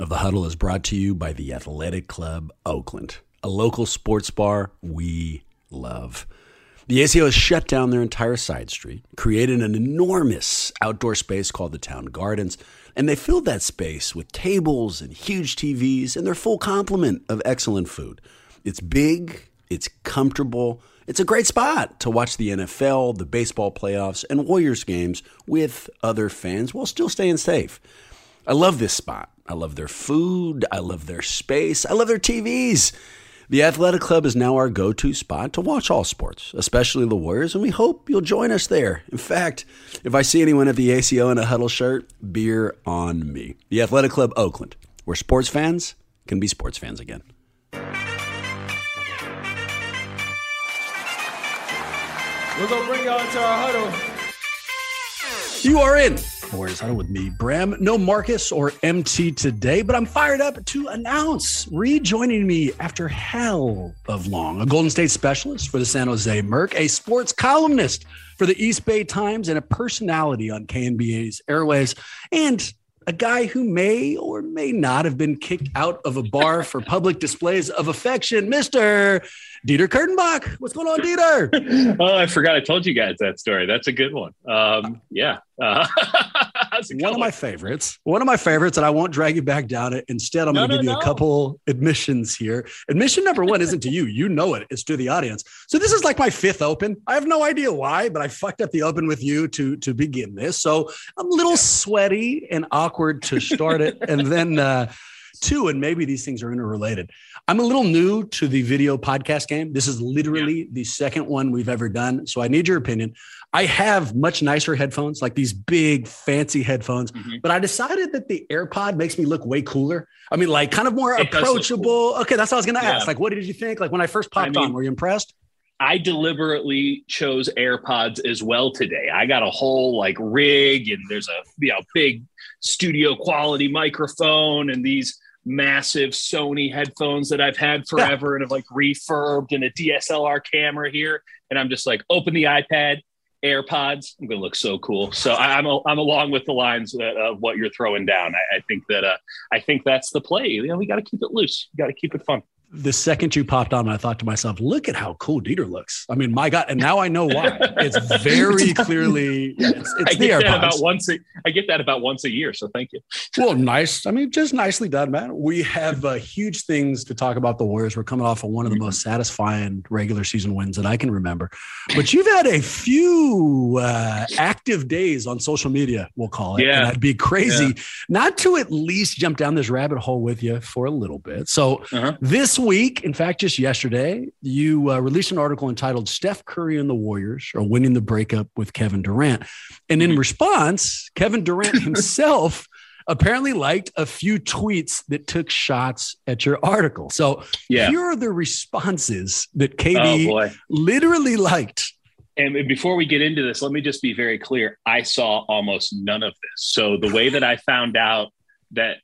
of The Huddle is brought to you by the Athletic Club Oakland, a local sports bar we love. The ACO has shut down their entire side street, created an enormous outdoor space called the Town Gardens, and they filled that space with tables and huge TVs and their full complement of excellent food. It's big, it's comfortable, it's a great spot to watch the NFL, the baseball playoffs, and Warriors games with other fans while still staying safe. I love this spot. I love their food. I love their space. I love their TVs. The Athletic Club is now our go to spot to watch all sports, especially the Warriors, and we hope you'll join us there. In fact, if I see anyone at the ACO in a huddle shirt, beer on me. The Athletic Club Oakland, where sports fans can be sports fans again. We're going to bring y'all into our huddle. You are in. Warriors Huddle with me, Bram. No Marcus or MT today, but I'm fired up to announce rejoining me after hell of long. A Golden State specialist for the San Jose Merc, a sports columnist for the East Bay Times, and a personality on KNBR's airways, and a guy who may or may not have been kicked out of a bar for public displays of affection, Mr. Dieter Kurtenbach. What's going on, Dieter? oh, I forgot I told you guys that story. That's a good one. Um, yeah. Uh, one of my favorites. One of my favorites, and I won't drag you back down it. Instead, I'm no, going to no, give you no. a couple admissions here. Admission number one isn't to you. You know it. It's to the audience. So this is like my fifth open. I have no idea why, but I fucked up the open with you to to begin this. So I'm a little sweaty and awkward to start it, and then. Uh, two, and maybe these things are interrelated. I'm a little new to the video podcast game. This is literally yeah. the second one we've ever done. So I need your opinion. I have much nicer headphones, like these big fancy headphones, mm-hmm. but I decided that the AirPod makes me look way cooler. I mean, like kind of more it approachable. Cool. Okay, that's what I was going to yeah. ask. Like, what did you think? Like when I first popped I mean, on, were you impressed? I deliberately chose AirPods as well today. I got a whole like rig and there's a you know big studio quality microphone and these massive Sony headphones that I've had forever and have like refurbed and a DSLR camera here. And I'm just like, open the iPad, AirPods. I'm going to look so cool. So I, am a, I'm along with the lines of what you're throwing down. I, I think that uh, I think that's the play. You know, we got to keep it loose. You got to keep it fun the second you popped on, I thought to myself, look at how cool Dieter looks. I mean, my God. And now I know why. It's very clearly, it's, it's I get that about once a, I get that about once a year. So thank you. Well, nice. I mean, just nicely done, man. We have uh, huge things to talk about the Warriors. We're coming off of one of the mm-hmm. most satisfying regular season wins that I can remember. But you've had a few uh, active days on social media, we'll call it. Yeah. And I'd be crazy yeah. not to at least jump down this rabbit hole with you for a little bit. So uh-huh. this week, in fact, just yesterday, you uh, released an article entitled Steph Curry and the Warriors are winning the breakup with Kevin Durant. And in mm-hmm. response, Kevin Durant himself apparently liked a few tweets that took shots at your article. So yeah. here are the responses that KD oh, literally liked. And before we get into this, let me just be very clear. I saw almost none of this. So the way that I found out that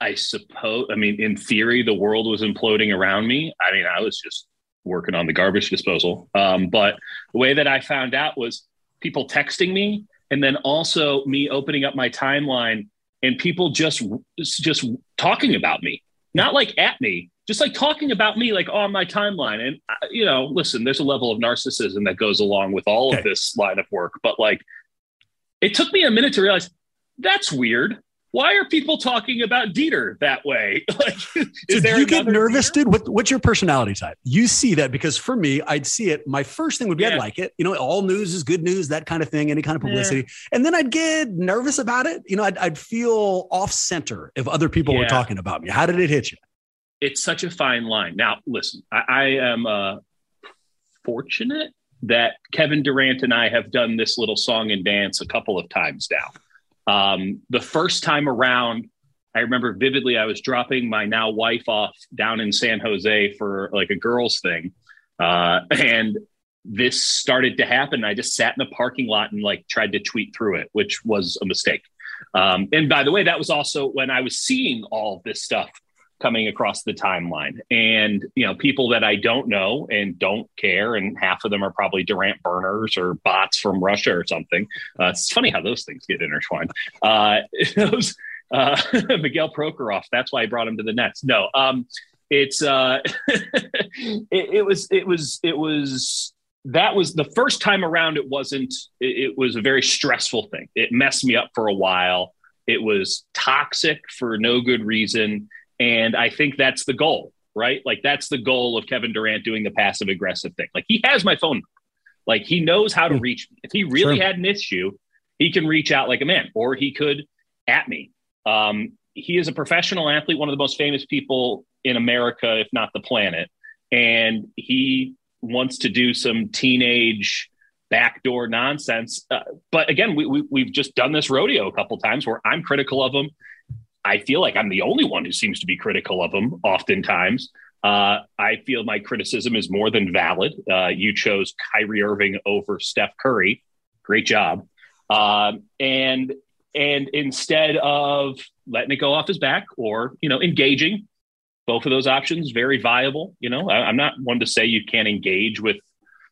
I suppose, I mean, in theory, the world was imploding around me. I mean, I was just working on the garbage disposal. Um, but the way that I found out was people texting me, and then also me opening up my timeline and people just just talking about me, not like at me, just like talking about me, like on my timeline. And uh, you know, listen, there's a level of narcissism that goes along with all okay. of this line of work, but like, it took me a minute to realize that's weird why are people talking about Dieter that way? like, so do you get nervous, Dieter? dude? What, what's your personality type? You see that because for me, I'd see it. My first thing would be yeah. I'd like it. You know, all news is good news, that kind of thing, any kind of publicity. Yeah. And then I'd get nervous about it. You know, I'd, I'd feel off center if other people yeah. were talking about me. How did it hit you? It's such a fine line. Now, listen, I, I am uh, fortunate that Kevin Durant and I have done this little song and dance a couple of times now. Um, the first time around, I remember vividly, I was dropping my now wife off down in San Jose for like a girls thing. Uh, and this started to happen. I just sat in the parking lot and like tried to tweet through it, which was a mistake. Um, and by the way, that was also when I was seeing all this stuff coming across the timeline. And you know people that i don't know and don't care and half of them are probably durant burners or bots from russia or something. Uh, it's funny how those things get intertwined. Uh, those uh, mikhail prokhorov that's why i brought him to the nets. No um, it's uh, it, it was it was it was that was the first time around it wasn't it, it, was a very stressful thing. It messed me up for a while. It was toxic for no good reason and i think that's the goal right like that's the goal of kevin durant doing the passive aggressive thing like he has my phone number like he knows how to hmm. reach me if he really sure. had an issue he can reach out like a man or he could at me um, he is a professional athlete one of the most famous people in america if not the planet and he wants to do some teenage backdoor nonsense. Uh, but again, we, we, we've just done this rodeo a couple times where I'm critical of him. I feel like I'm the only one who seems to be critical of him oftentimes. Uh, I feel my criticism is more than valid. Uh, you chose Kyrie Irving over Steph Curry. Great job. Um, and and instead of letting it go off his back or you know engaging, both of those options very viable. You know, I, am not one to say you can't engage with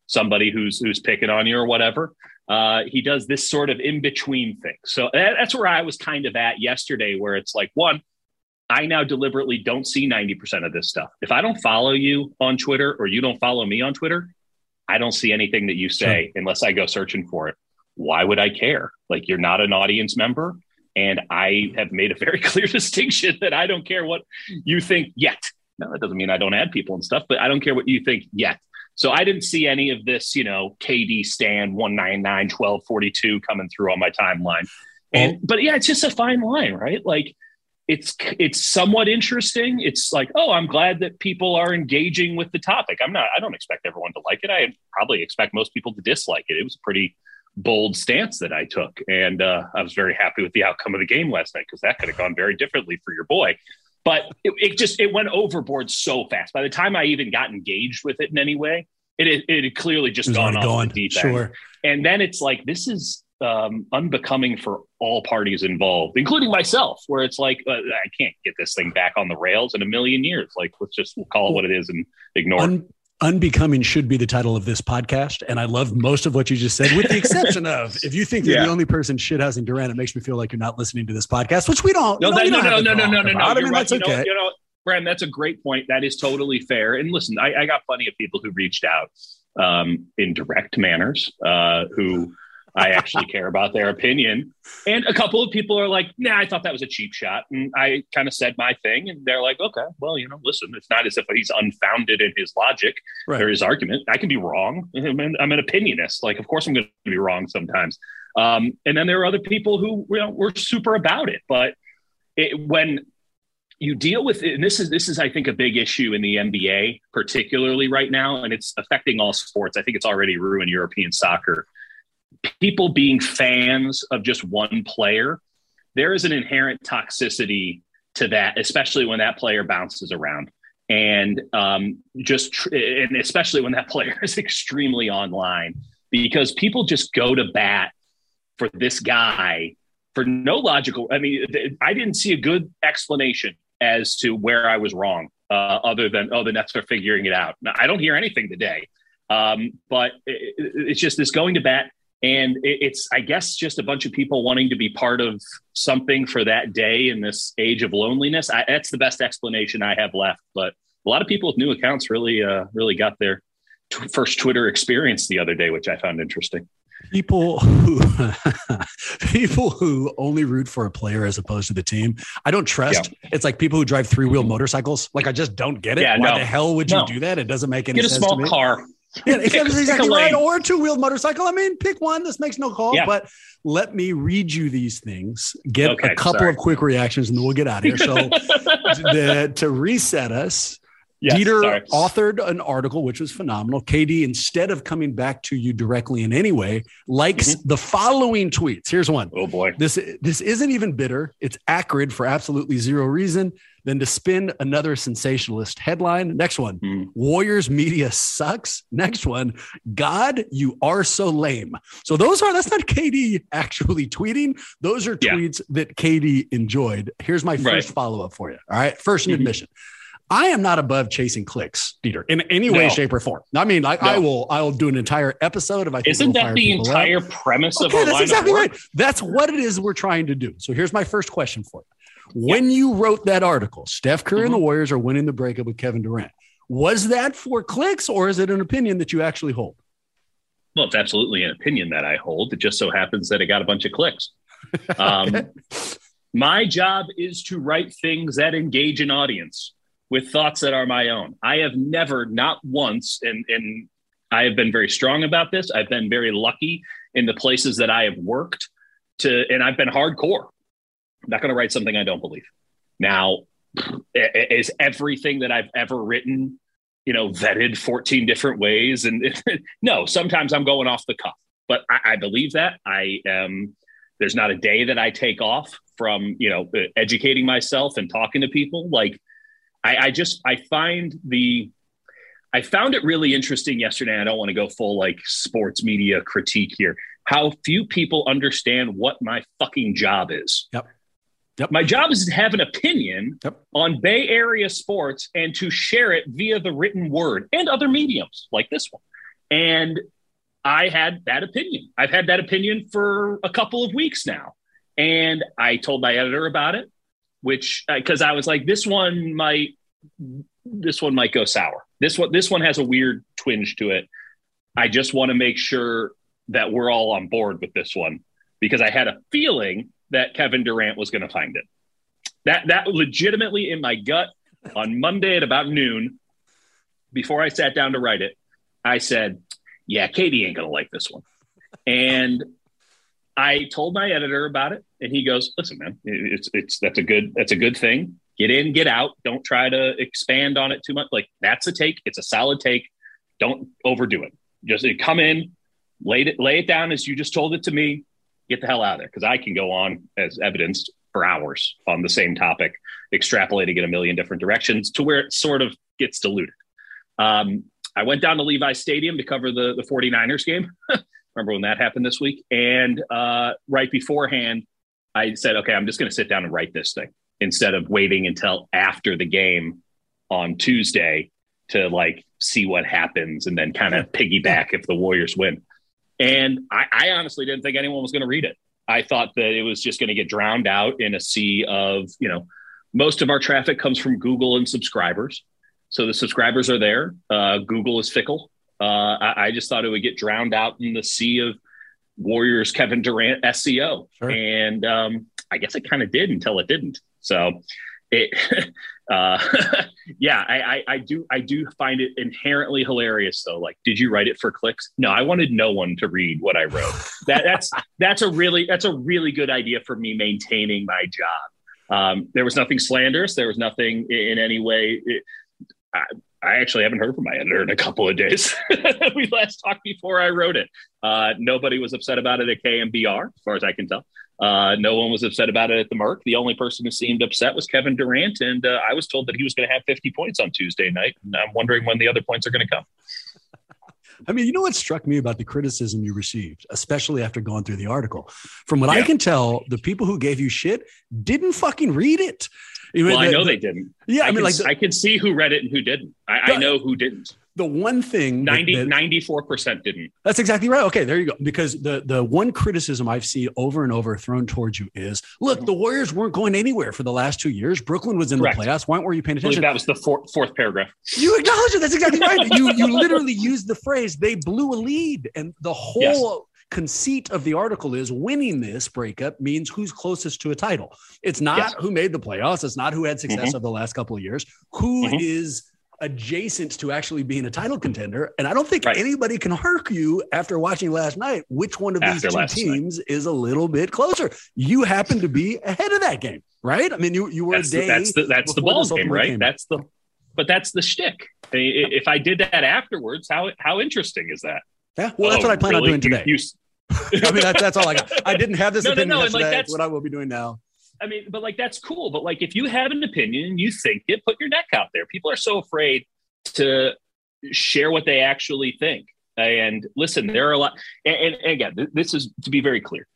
somebody who's who's picking on you or whatever. Uh, he does this sort of in between thing. So that, that's where I was kind of at yesterday, where it's like one. I now deliberately don't see 90% of this stuff. If I don't follow you on Twitter or you don't follow me on Twitter, I don't see anything that you say sure. unless I go searching for it. Why would I care? Like you're not an audience member. And I have made a very clear distinction that I don't care what you think yet. Now, that doesn't mean I don't add people and stuff, but I don't care what you think yet. So I didn't see any of this, you know, KD stand 199, 1242 coming through on my timeline. And, but yeah, it's just a fine line, right? Like, it's it's somewhat interesting. It's like, oh, I'm glad that people are engaging with the topic. I'm not. I don't expect everyone to like it. I probably expect most people to dislike it. It was a pretty bold stance that I took. And uh, I was very happy with the outcome of the game last night because that could have gone very differently for your boy. But it, it, just it went overboard so fast. By the time I even got engaged with it in any way, it it, it had clearly just gone off gone. the deep end. Sure. And then it's like this is um, unbecoming for all parties involved, including myself, where it's like uh, I can't get this thing back on the rails in a million years. Like let's just call it what it is and ignore Un- it unbecoming should be the title of this podcast. And I love most of what you just said, with the exception of if you think you're yeah. the only person shithousing Durant, it makes me feel like you're not listening to this podcast, which we don't. No, no, that, no, no, no, no, no, no, no, I mean, right. that's okay. You know, you know, Bram, that's a great point. That is totally fair. And listen, I, I got plenty of people who reached out um, in direct manners uh, who I actually care about their opinion. And a couple of people are like, nah, I thought that was a cheap shot. And I kind of said my thing. And they're like, okay, well, you know, listen, it's not as if he's unfounded in his logic right. or his argument. I can be wrong. I'm an, I'm an opinionist. Like, of course, I'm going to be wrong sometimes. Um, and then there are other people who you know, were super about it. But it, when you deal with it, and this is this is I think a big issue in the NBA, particularly right now, and it's affecting all sports. I think it's already ruined European soccer people being fans of just one player, there is an inherent toxicity to that, especially when that player bounces around. And um, just, tr- and especially when that player is extremely online, because people just go to bat for this guy for no logical. I mean, I didn't see a good explanation as to where I was wrong, uh, other than oh, the Nets are figuring it out. Now, I don't hear anything today, um, but it, it's just this going to bat and it's i guess just a bunch of people wanting to be part of something for that day in this age of loneliness. I, that's the best explanation i have left but a lot of people with new accounts really uh, really got their t- first twitter experience the other day which i found interesting. People who people who only root for a player as opposed to the team i don't trust. Yeah. it's like people who drive three-wheel motorcycles. Like i just don't get it. Yeah, why no. the hell would you no. do that? It doesn't make any get sense a small car yeah, exactly right. Or a two wheeled motorcycle. I mean, pick one. This makes no call. Yeah. But let me read you these things, get okay, a couple sorry. of quick reactions, and then we'll get out of here. So, the, to reset us, Yes, Dieter sorry. authored an article which was phenomenal. KD, instead of coming back to you directly in any way, likes Mm-hmm. the following tweets. Here's one. Oh boy. This this isn't even bitter. It's acrid for absolutely zero reason. Then to spin another sensationalist headline. Next one. Hmm. Warriors media sucks. Next one. God, you are so lame. So those are that's not KD actually tweeting. Those are Yeah. tweets that KD enjoyed. Here's my first Right. follow up for you. All right. 1st an Mhm. admission. I am not above chasing clicks, Dieter, in any way, No. shape, or form. I mean, I, I will I will do an entire episode if I think Isn't that the people up. entire premise of our that's line exactly of right. That's what it is we're trying to do. So here's my first question for you. When you wrote that article, Steph Curry and the Mhm. Warriors are winning the breakup with Kevin Durant. Was that for clicks or is it an opinion that you actually hold? Well, it's absolutely an opinion that I hold. It just so happens that it got a bunch of clicks. Um, my job is to write things that engage an audience with thoughts that are my own. I have never, not once, and, and I have been very strong about this. I've been very lucky in the places that I have worked to, and I've been hardcore. I'm not going to write something I don't believe. Now, is everything that I've ever written, you know, vetted 14 different ways? And no, sometimes I'm going off the cuff, but I, I believe that. I am, there's not a day that I take off from, you know, educating myself and talking to people. Like, I, I just, I find the, I found it really interesting yesterday. I don't want to go full like sports media critique here. How few people understand what my fucking job is. Yep. Yep. My job is to have an opinion Yep. on Bay Area sports and to share it via the written word and other mediums like this one. And I had that opinion. I've had that opinion for a couple of weeks now. And I told my editor about it, which uh, because I was like, this one might this one might go sour. This one this one has a weird twinge to it. I just want to make sure that we're all on board with this one because I had a feeling that Kevin Durant was going to find it. That that legitimately in my gut on Monday at about noon, before I sat down to write it, I said, "Yeah, KD ain't going to like this one," and I told my editor about it, and he goes, "Listen, man, it's it's that's a good that's a good thing. Get in, get out. Don't try to expand on it too much. Like that's a take. It's a solid take. Don't overdo it. Just come in, lay it lay it down as you just told it to me. Get the hell out of there because I can go on as evidenced for hours on the same topic, extrapolating in a million different directions to where it sort of gets diluted. Um, I went down to Levi Stadium to cover the the 49ers game. Remember when that happened this week? And uh, right beforehand, I said, okay, I'm just going to sit down and write this thing instead of waiting until after the game on Tuesday to like see what happens and then kind of piggyback if the Warriors win. And I, I honestly didn't think anyone was going to read it. I thought that it was just going to get drowned out in a sea of, you know, most of our traffic comes from Google and subscribers. So the subscribers are there. Uh, Google is fickle. Uh, I, I just thought it would get drowned out in the sea of Warriors Kevin Durant SEO. Sure. And um, I guess it kind of did until it didn't. So it, uh, yeah, I, I, I do, I do find it inherently hilarious though. Like, did you write it for clicks? No, I wanted no one to read what I wrote. that, that's, that's a really, that's a really good idea for me maintaining my job. Um, there was nothing slanderous. There was nothing in, in any way. It, I, I actually haven't heard from my editor in a couple of days. we last talked before I wrote it. Uh, nobody was upset about it at KNBR, as far as I can tell. Uh, no one was upset about it at the Merc. The only person who seemed upset was Kevin Durant, and uh, I was told that he was going to have 50 points on Tuesday night. And I'm wondering when the other points are going to come. I mean, you know what struck me about the criticism you received, especially after going through the article? From what I can tell, the people who gave you shit didn't fucking read it. Well, I know the- they didn't. Yeah, I, I, mean, can, like the, I can see who read it and who didn't. I, I know who didn't. The one thing that- 90, that- 94% didn't. That's exactly right. Okay, there you go. Because the the one criticism I've seen over and over thrown towards you is, look, the Warriors weren't going anywhere for the last two years. Brooklyn was in Correct. the playoffs. Why weren't you paying attention? that was the four, fourth paragraph. You acknowledge it. That's exactly right. You you literally used the phrase "they blew a lead," and the whole Yes. conceit of the article is winning this breakup means who's closest to a title. It's not Yes. who made the playoffs. It's not who had success over the last couple of years. Who is Mhm. Adjacent to actually being a title contender? And I don't think Right. anybody can argue after watching last night which one of After these two last night. teams is a little bit closer. You happen to be ahead of that game, right? I mean, you you were That's a day. the, that's the, that's the ball game, right? That's the but that's the shtick. I mean, if I did that afterwards, how how interesting is that? Yeah, well, that's oh, what I plan really? on doing today. You, you... I mean, that's that's all I got. I didn't have this no, opinion no, no, yesterday. Like that's what I will be doing now. I mean, but like that's cool. But like, if you have an opinion, you think it, put your neck out there. People are so afraid to share what they actually think. And listen, there are a lot. And, and again, this is to be very clear.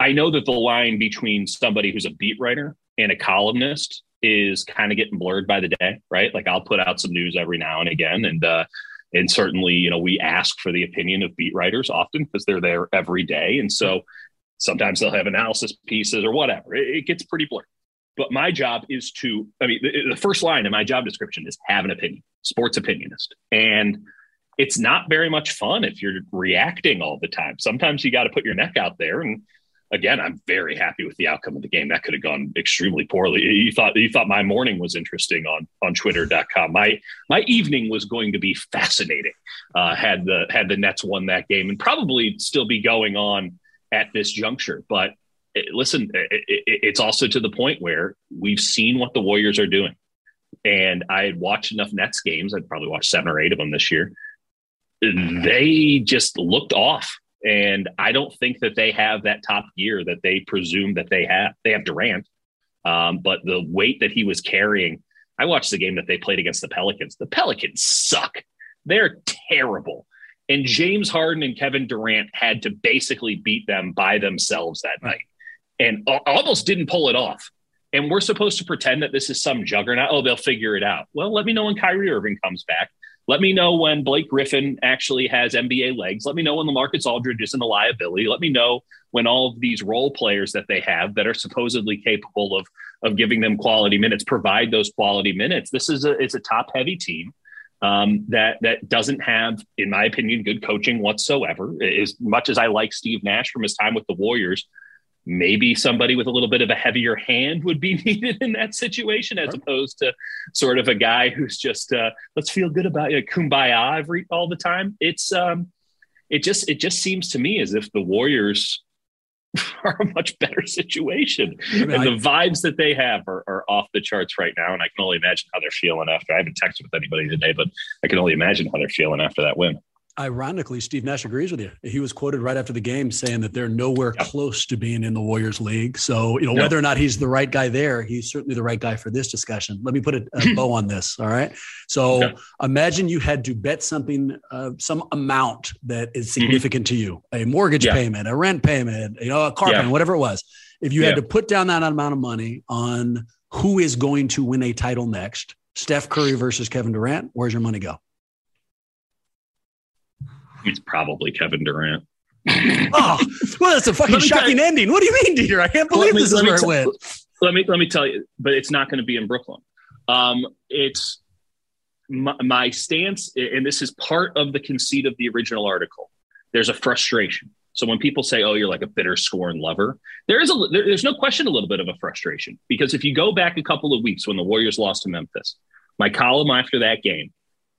I know that the line between somebody who's a beat writer and a columnist is kind of getting blurred by the day, right? Like I'll put out some news every now and again, and uh, and certainly, you know, we ask for the opinion of beat writers often because they're there every day, and so sometimes they'll have analysis pieces or whatever. It, it gets pretty blurred. But my job is to, I mean, the, the first line in my job description is have an opinion, sports opinionist, and it's not very much fun if you're reacting all the time. Sometimes you got to put your neck out there and again, I'm very happy with the outcome of the game. That could have gone extremely poorly. You thought you thought my morning was interesting on on Twitter.com. My my evening was going to be fascinating. Uh, had the had the Nets won that game and probably still be going on at this juncture. But it, listen, it, it, it's also to the point where we've seen what the Warriors are doing. And I had watched enough Nets games. I'd probably watched seven or eight of them this year. They just looked off and I don't think that they have that top gear that they presume that they have. They have Durant, um, but the weight that he was carrying. I watched the game that they played against the Pelicans. The Pelicans suck. They're terrible. And James Harden and Kevin Durant had to basically beat them by themselves that night and almost didn't pull it off. And we're supposed to pretend that this is some juggernaut. Oh, they'll figure it out. Well, let me know when Kyrie Irving comes back. Let me know when Blake Griffin actually has NBA legs. Let me know when LaMarcus Aldridge isn't a liability. Let me know when all of these role players that they have that are supposedly capable of of giving them quality minutes provide those quality minutes. This is a it's a top heavy team um, that that doesn't have, in my opinion, good coaching whatsoever. As much as I like Steve Nash from his time with the Warriors, maybe somebody with a little bit of a heavier hand would be needed in that situation as opposed to sort of a guy who's just uh, let's feel good about you kumbaya every all the time it's um it just it just seems to me as if the warriors are a much better situation. I mean, and I, the vibes that they have are, are off the charts right now and i can only imagine how they're feeling after i haven't texted with anybody today but i can only imagine how they're feeling after that win Ironically, Steve Nash agrees with you. He was quoted right after the game saying that they're nowhere yep. close to being in the Warriors league. So, you know, yep. whether or not he's the right guy there, he's certainly the right guy for this discussion. Let me put a, a bow on this. All right. So, okay. imagine you had to bet something, uh, some amount that is mm-hmm. significant mm-hmm. to you, a mortgage yeah. payment, a rent payment, you know, a car yeah. payment, whatever it was. If you yeah. had to put down that amount of money on who is going to win a title next, Steph Curry versus Kevin Durant, where's your money go? It's probably Kevin Durant. oh, well, that's a fucking shocking ending. What do you mean, Dieter? I can't believe me, this is where it went. Let me let me tell you, but it's not going to be in Brooklyn. Um, it's my, my stance, and this is part of the conceit of the original article. There's a frustration. So when people say, "Oh, you're like a bitter scorn lover," there is a there, there's no question a little bit of a frustration because if you go back a couple of weeks when the Warriors lost to Memphis, my column after that game,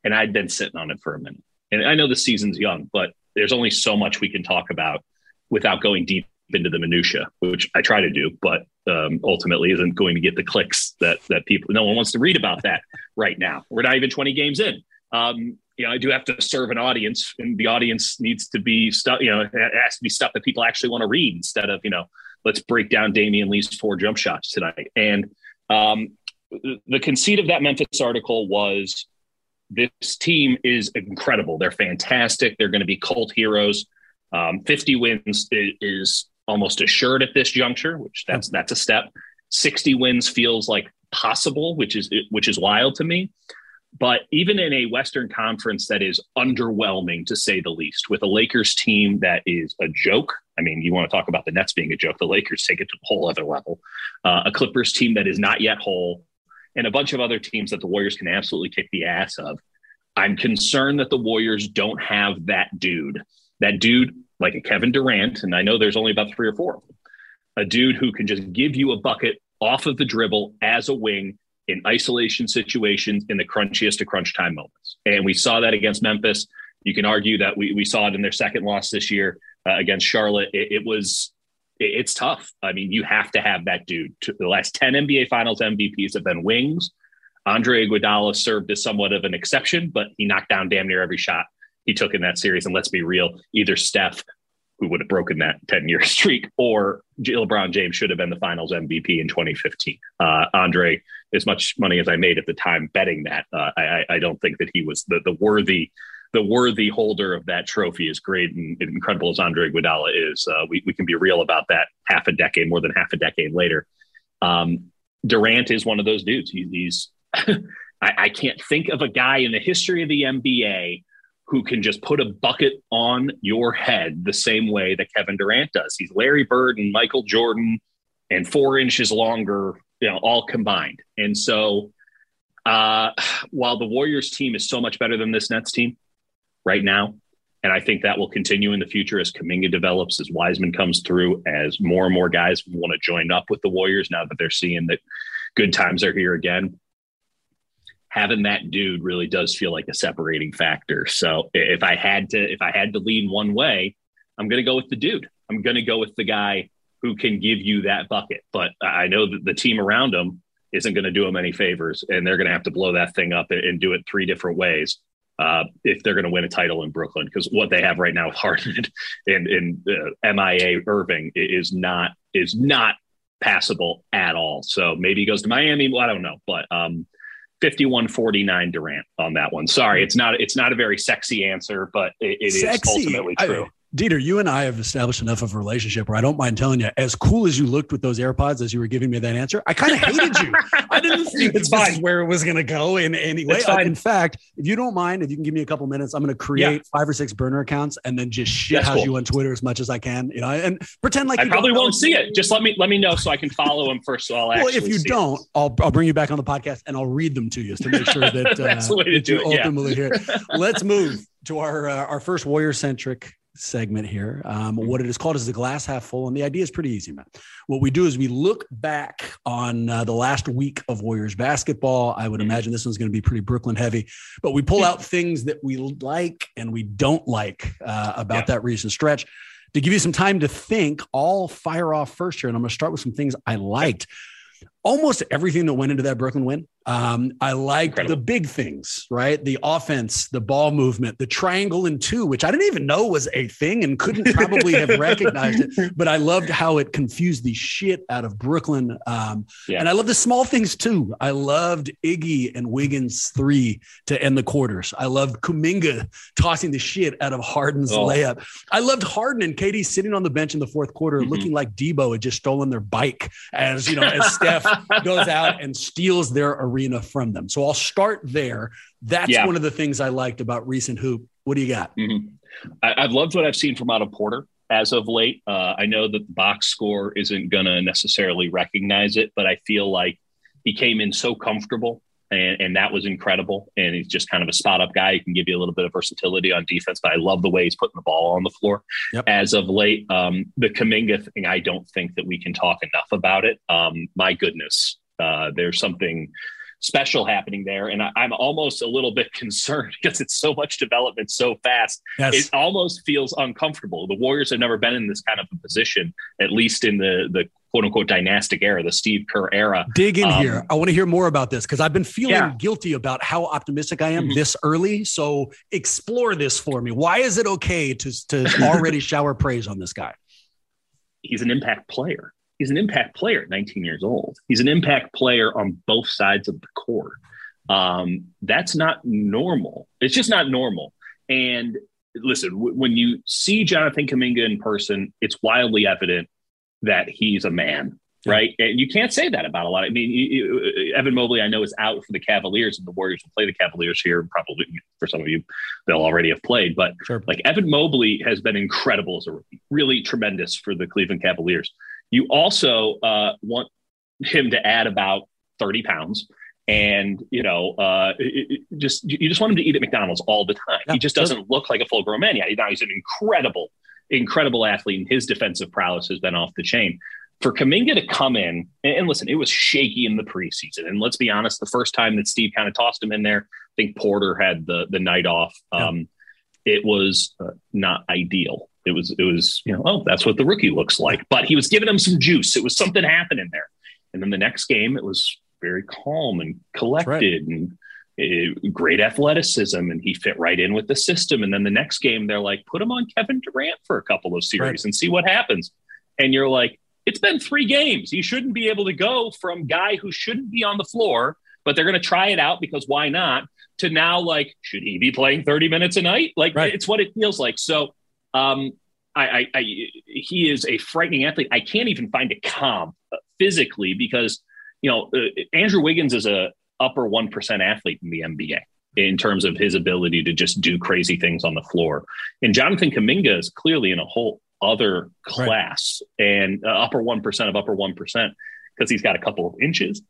and I'd been sitting on it for a minute and I know the season's young, but there's only so much we can talk about without going deep into the minutia, which I try to do, but um, ultimately isn't going to get the clicks that that people. No one wants to read about that right now. We're not even 20 games in. Um, you know, I do have to serve an audience, and the audience needs to be stuff. You know, it has to be stuff that people actually want to read instead of you know, let's break down Damion Lee's four jump shots tonight. And um, the conceit of that Memphis article was this team is incredible. They're fantastic. They're going to be cult heroes. Um, 50 wins is almost assured at this juncture, which that's that's a step. 60 wins feels like possible, which is which is wild to me. But even in a Western Conference that is underwhelming to say the least, with a Lakers team that is a joke. I mean, you want to talk about the Nets being a joke. The Lakers take it to a whole other level. Uh, a Clippers team that is not yet whole and a bunch of other teams that the Warriors can absolutely kick the ass of. I'm concerned that the Warriors don't have that dude, that dude like a Kevin Durant, and I know there's only about three or four of them, a dude who can just give you a bucket off of the dribble as a wing in isolation situations in the crunchiest of crunch time moments. And we saw that against Memphis. You can argue that we, we saw it in their second loss this year uh, against Charlotte. It, it was it's tough. I mean, you have to have that dude. The last 10 NBA Finals MVPs have been wings. Andre Iguodala served as somewhat of an exception, but he knocked down damn near every shot he took in that series. And let's be real, either Steph, who would have broken that 10 year streak, or LeBron James should have been the finals MVP in 2015. Uh, Andre, as much money as I made at the time betting that, uh, I, I, don't think that he was the, the worthy the worthy holder of that trophy is great and incredible as Andre Iguodala is. Uh, we, we can be real about that half a decade, more than half a decade later. Um, Durant is one of those dudes. He, he's, I, I, can't think of a guy in the history of the NBA who can just put a bucket on your head the same way that Kevin Durant does. He's Larry Bird and Michael Jordan and four inches longer, you know, all combined. And so, uh, while the Warriors team is so much better than this Nets team right now, and I think that will continue in the future as Kuminga develops, as Wiseman comes through, as more and more guys want to join up with the Warriors now that they're seeing that good times are here again having that dude really does feel like a separating factor. So if I had to, if I had to lean one way, I'm going to go with the dude. I'm going to go with the guy who can give you that bucket. But I know that the team around him isn't going to do him any favors, and they're going to have to blow that thing up and do it three different ways uh, if they're going to win a title in Brooklyn. Because what they have right now with Harden and, and uh, MIA Irving is not is not passable at all. So maybe he goes to Miami. Well, I don't know, but um, 51-49 Durant on that one. Sorry, it's not it's not a very sexy answer, but it, it is ultimately true. I, Dieter, you and I have established enough of a relationship where I don't mind telling you, as cool as you looked with those AirPods as you were giving me that answer, I kind of hated you. I didn't think it's this is where it was going to go in any way. in fact, if you don't mind, if you can give me a couple minutes, I'm going to create yeah. five or six burner accounts and then just shit house cool. you on Twitter as much as I can. You know, and pretend like I probably won't see it. Just let me let me know so I can follow him first. So I'll well, if you don't, it. I'll I'll bring you back on the podcast and I'll read them to you to make sure that that's uh, the way to do it. Ultimately, yeah. here, let's move to our uh, our first warrior centric segment here. Um, mm-hmm. what it is called is the glass half full. And the idea is pretty easy, man. What we do is we look back on uh, the last week of Warriors basketball. I would mm-hmm. imagine this one's going to be pretty Brooklyn heavy, but we pull out things that we like and we don't like uh, about yeah. that recent stretch. To give you some time to think, I'll fire off first here. And I'm going to start with some things I liked. Almost everything that went into that Brooklyn win um, I like the big things, right? The offense, the ball movement, the triangle and two, which I didn't even know was a thing and couldn't probably have recognized it. But I loved how it confused the shit out of Brooklyn. Um, yeah. And I love the small things too. I loved Iggy and Wiggins three to end the quarters. I loved Kuminga tossing the shit out of Harden's oh. layup. I loved Harden and KD sitting on the bench in the fourth quarter, mm-hmm. looking like Debo had just stolen their bike as you know as Steph goes out and steals their arena from them. So I'll start there. That's yeah. one of the things I liked about recent hoop. What do you got? Mm-hmm. I, have loved what I've seen from Otto Porter as of late. Uh, I know that the box score isn't going to necessarily recognize it, but I feel like he came in so comfortable and, and, that was incredible. And he's just kind of a spot up guy. He can give you a little bit of versatility on defense, but I love the way he's putting the ball on the floor. Yep. As of late, um, the Kuminga thing, I don't think that we can talk enough about it. Um, my goodness, uh, there's something special happening there. And I, am almost a little bit concerned because it's so much development so fast. Yes. It almost feels uncomfortable. The Warriors have never been in this kind of a position, at least in the the quote unquote dynastic era, the Steve Kerr era. Dig in um, here. I want to hear more about this because I've been feeling yeah. guilty about how optimistic I am mm-hmm. this early. So explore this for me. Why is it okay to to already shower praise on this guy? He's an impact player he's an impact player at 19 years old. He's an impact player on both sides of the court. Um, that's not normal. It's just not normal. And listen, w- when you see Jonathan Kuminga in person, it's wildly evident that he's a man, right? And you can't say that about a lot. I mean, you, you, Evan Mobley, I know, is out for the Cavaliers, and the Warriors will play the Cavaliers here. Probably for some of you, they'll already have played. But sure. like Evan Mobley has been incredible as a rookie, really tremendous for the Cleveland Cavaliers. You also uh, want him to add about 30 pounds. And you know, uh, it, it just you just want him to eat at McDonald's all the time. Yeah, he just doesn't look like a full grown man. yet. now he's an incredible, incredible athlete, and his defensive prowess has been off the chain for Kuminga to come in and, listen, it was shaky in the preseason. And let's be honest, the first time that Steve kind of tossed him in there, I think Porter had the the night off. Um, yeah. It was uh, not ideal it was it was you know oh that's what the rookie looks like but he was giving him some juice it was something happening there and then the next game it was very calm and collected right. and great athleticism, and he fit right in with the system. And then the next game, they're like, put him on Kevin Durant for a couple of series right. and see what happens. And you're like, it's been three games. He shouldn't be able to go from guy who shouldn't be on the floor, but they're going to try it out because why not? To now, like, should he be playing 30 minutes a night? Like, right. it's what it feels like. So, um, I, I, I, he is a frightening athlete. I can't even find a comp physically because you know uh, Andrew Wiggins is a upper one percent athlete in the NBA in terms of his ability to just do crazy things on the floor, and Jonathan Kuminga is clearly in a whole other class right. and uh, upper one percent of upper one percent because he's got a couple of inches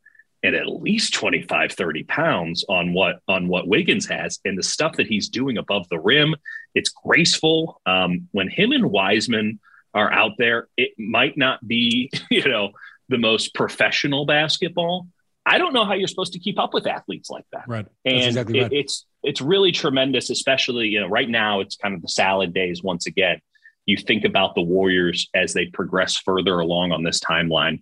and at least 25 30 pounds on what on what wiggins has. And the stuff that he's doing above the rim it's graceful. Um, when him and wiseman are out there it might not be you know the most professional basketball i don't know how you're supposed to keep up with athletes like that right and exactly right. it's it's really tremendous especially you know right now it's kind of the salad days once again you think about the warriors as they progress further along on this timeline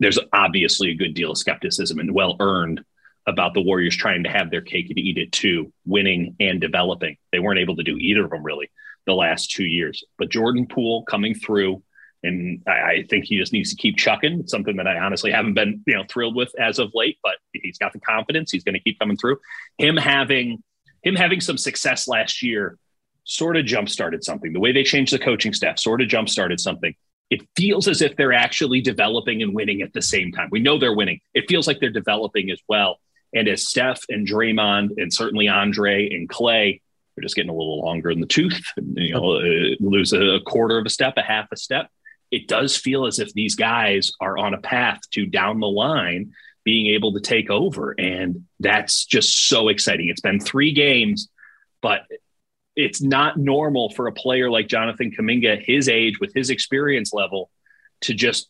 there's obviously a good deal of skepticism and well earned about the Warriors trying to have their cake and eat it too, winning and developing. They weren't able to do either of them really the last two years. But Jordan Poole coming through, and I, I think he just needs to keep chucking. It's something that I honestly haven't been you know thrilled with as of late, but he's got the confidence. He's going to keep coming through. Him having him having some success last year sort of jump started something. The way they changed the coaching staff sort of jump started something it feels as if they're actually developing and winning at the same time. We know they're winning. It feels like they're developing as well. And as Steph and Draymond and certainly Andre and Klay, they're just getting a little longer in the tooth, and, you know, uh, lose a quarter of a step, a half a step. It does feel as if these guys are on a path to down the line being able to take over. And that's just so exciting. It's been three games, but it's not normal for a player like Jonathan Kuminga, his age, with his experience level, to just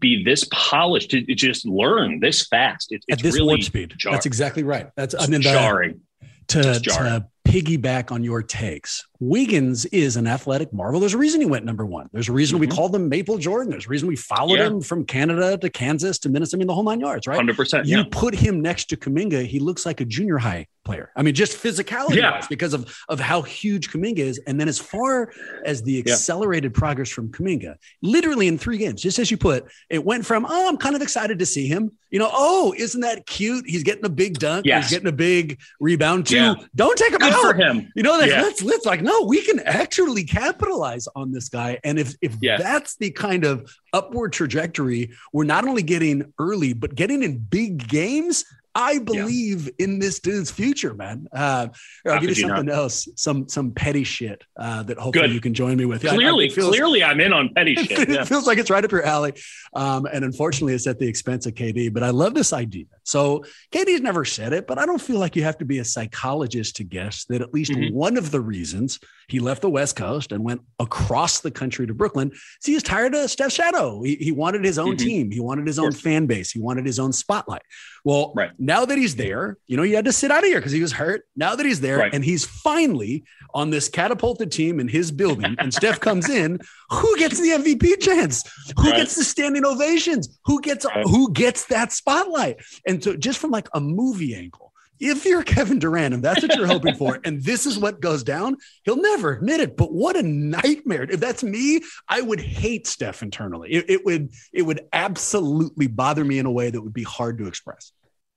be this polished, to just learn this fast. It, it's At this really warp speed. Jar- That's exactly right. That's I mean, jarring. To, jarring. to piggyback on your takes, Wiggins is an athletic marvel. There's a reason he went number one. There's a reason mm-hmm. we called him Maple Jordan. There's a reason we followed yeah. him from Canada to Kansas to Minnesota. I mean, the whole nine yards, right? 100%. You yeah. put him next to Kuminga, he looks like a junior high player. I mean, just physicality yeah. because of, of how huge Kuminga is. And then as far as the accelerated yeah. progress from Kuminga, literally in three games, just as you put, it went from, oh, I'm kind of excited to see him. You know, oh, isn't that cute? He's getting a big dunk. Yes. He's getting a big rebound too. Yeah. Don't take him Good out. for him. You know, that, let's, let's like, no, we can actually capitalize on this guy. And if, if that's the kind of upward trajectory we're not only getting early, but getting in big games, I believe yeah. in this dude's future, man. Uh, I'll give you something you else, some some petty shit uh, that hopefully Good. you can join me with. Clearly, I, I feels, clearly, I'm in on petty shit. it yeah. feels like it's right up your alley, um, and unfortunately, it's at the expense of KD. But I love this idea. So KD's never said it, but I don't feel like you have to be a psychologist to guess that at least mm-hmm. one of the reasons he left the West Coast and went across the country to Brooklyn is he was tired of Steph Shadow. He, he wanted his own mm-hmm. team. He wanted his own fan base. He wanted his own spotlight. Well, right. Now that he's there, you know, he had to sit out of here because he was hurt. Now that he's there right. and he's finally on this catapulted team in his building, and Steph comes in, who gets the MVP chance? Who right. gets the standing ovations? Who gets who gets that spotlight? And so just from like a movie angle, if you're Kevin Durant and that's what you're hoping for, and this is what goes down, he'll never admit it. But what a nightmare! If that's me, I would hate Steph internally. It, it would it would absolutely bother me in a way that would be hard to express.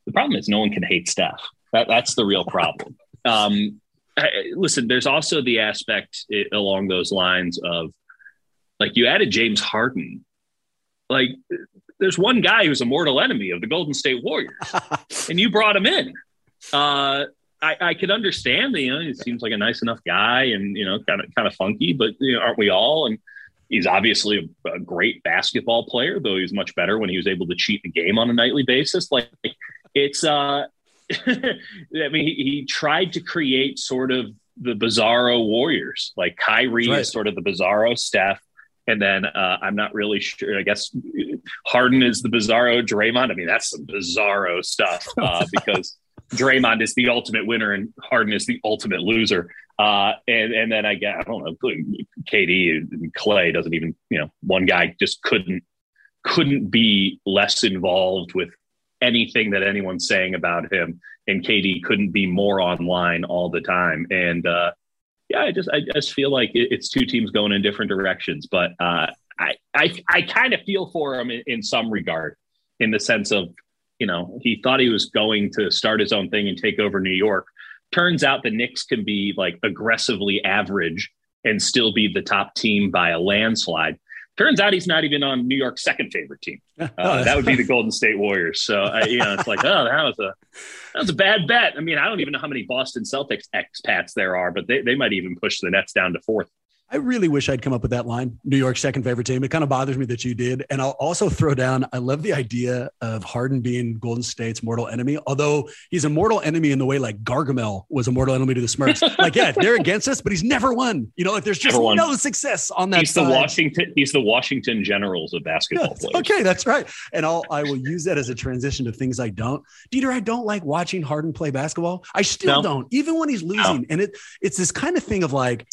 The problem is no one can hate Steph. That, that's the real problem. um, I, listen, there's also the aspect it, along those lines of like you added James Harden. Like there's one guy who's a mortal enemy of the Golden State Warriors, and you brought him in uh, I, I could understand that, you know, he seems like a nice enough guy and, you know, kind of, kind of funky, but, you know, aren't we all? And he's obviously a, a, great basketball player, though he's much better when he was able to cheat the game on a nightly basis. Like it's, uh, I mean, he, he, tried to create sort of the bizarro Warriors. Like Kyrie right. is sort of the bizarro Steph. And then uh, I'm not really sure. I guess Harden is the bizarro Draymond. I mean, that's some bizarro stuff uh, because Draymond is the ultimate winner and Harden is the ultimate loser. Uh, and and then I get I don't know, KD and Klay doesn't even you know one guy just couldn't couldn't be less involved with anything that anyone's saying about him. And KD couldn't be more online all the time. And uh, yeah, I just I just feel like it's two teams going in different directions. But uh, I I, I kind of feel for him in, in some regard, in the sense of you know he thought he was going to start his own thing and take over New York. Turns out the Knicks can be like aggressively average and still be the top team by a landslide. Turns out he's not even on New York's second favorite team. Uh, that would be the Golden State Warriors. So uh, you know, it's like, oh, that was a that was a bad bet. I mean, I don't even know how many Boston Celtics expats there are, but they, they might even push the Nets down to fourth. I really wish I'd come up with that line. New York's second favorite team. It kind of bothers me that you did. And I'll also throw down, I love the idea of Harden being Golden State's mortal enemy, although he's a mortal enemy in the way like Gargamel was a mortal enemy to the Smurfs. like, yeah, they're against us, but he's never won. You know, like there's just no success on that he's side. The Washington, he's the Washington Generals of basketball yeah, Okay, that's right. And I'll I will use that as a transition to things I don't. Dieter, I don't like watching Harden play basketball. I still no. don't, even when he's losing. No. And it it's this kind of thing of like,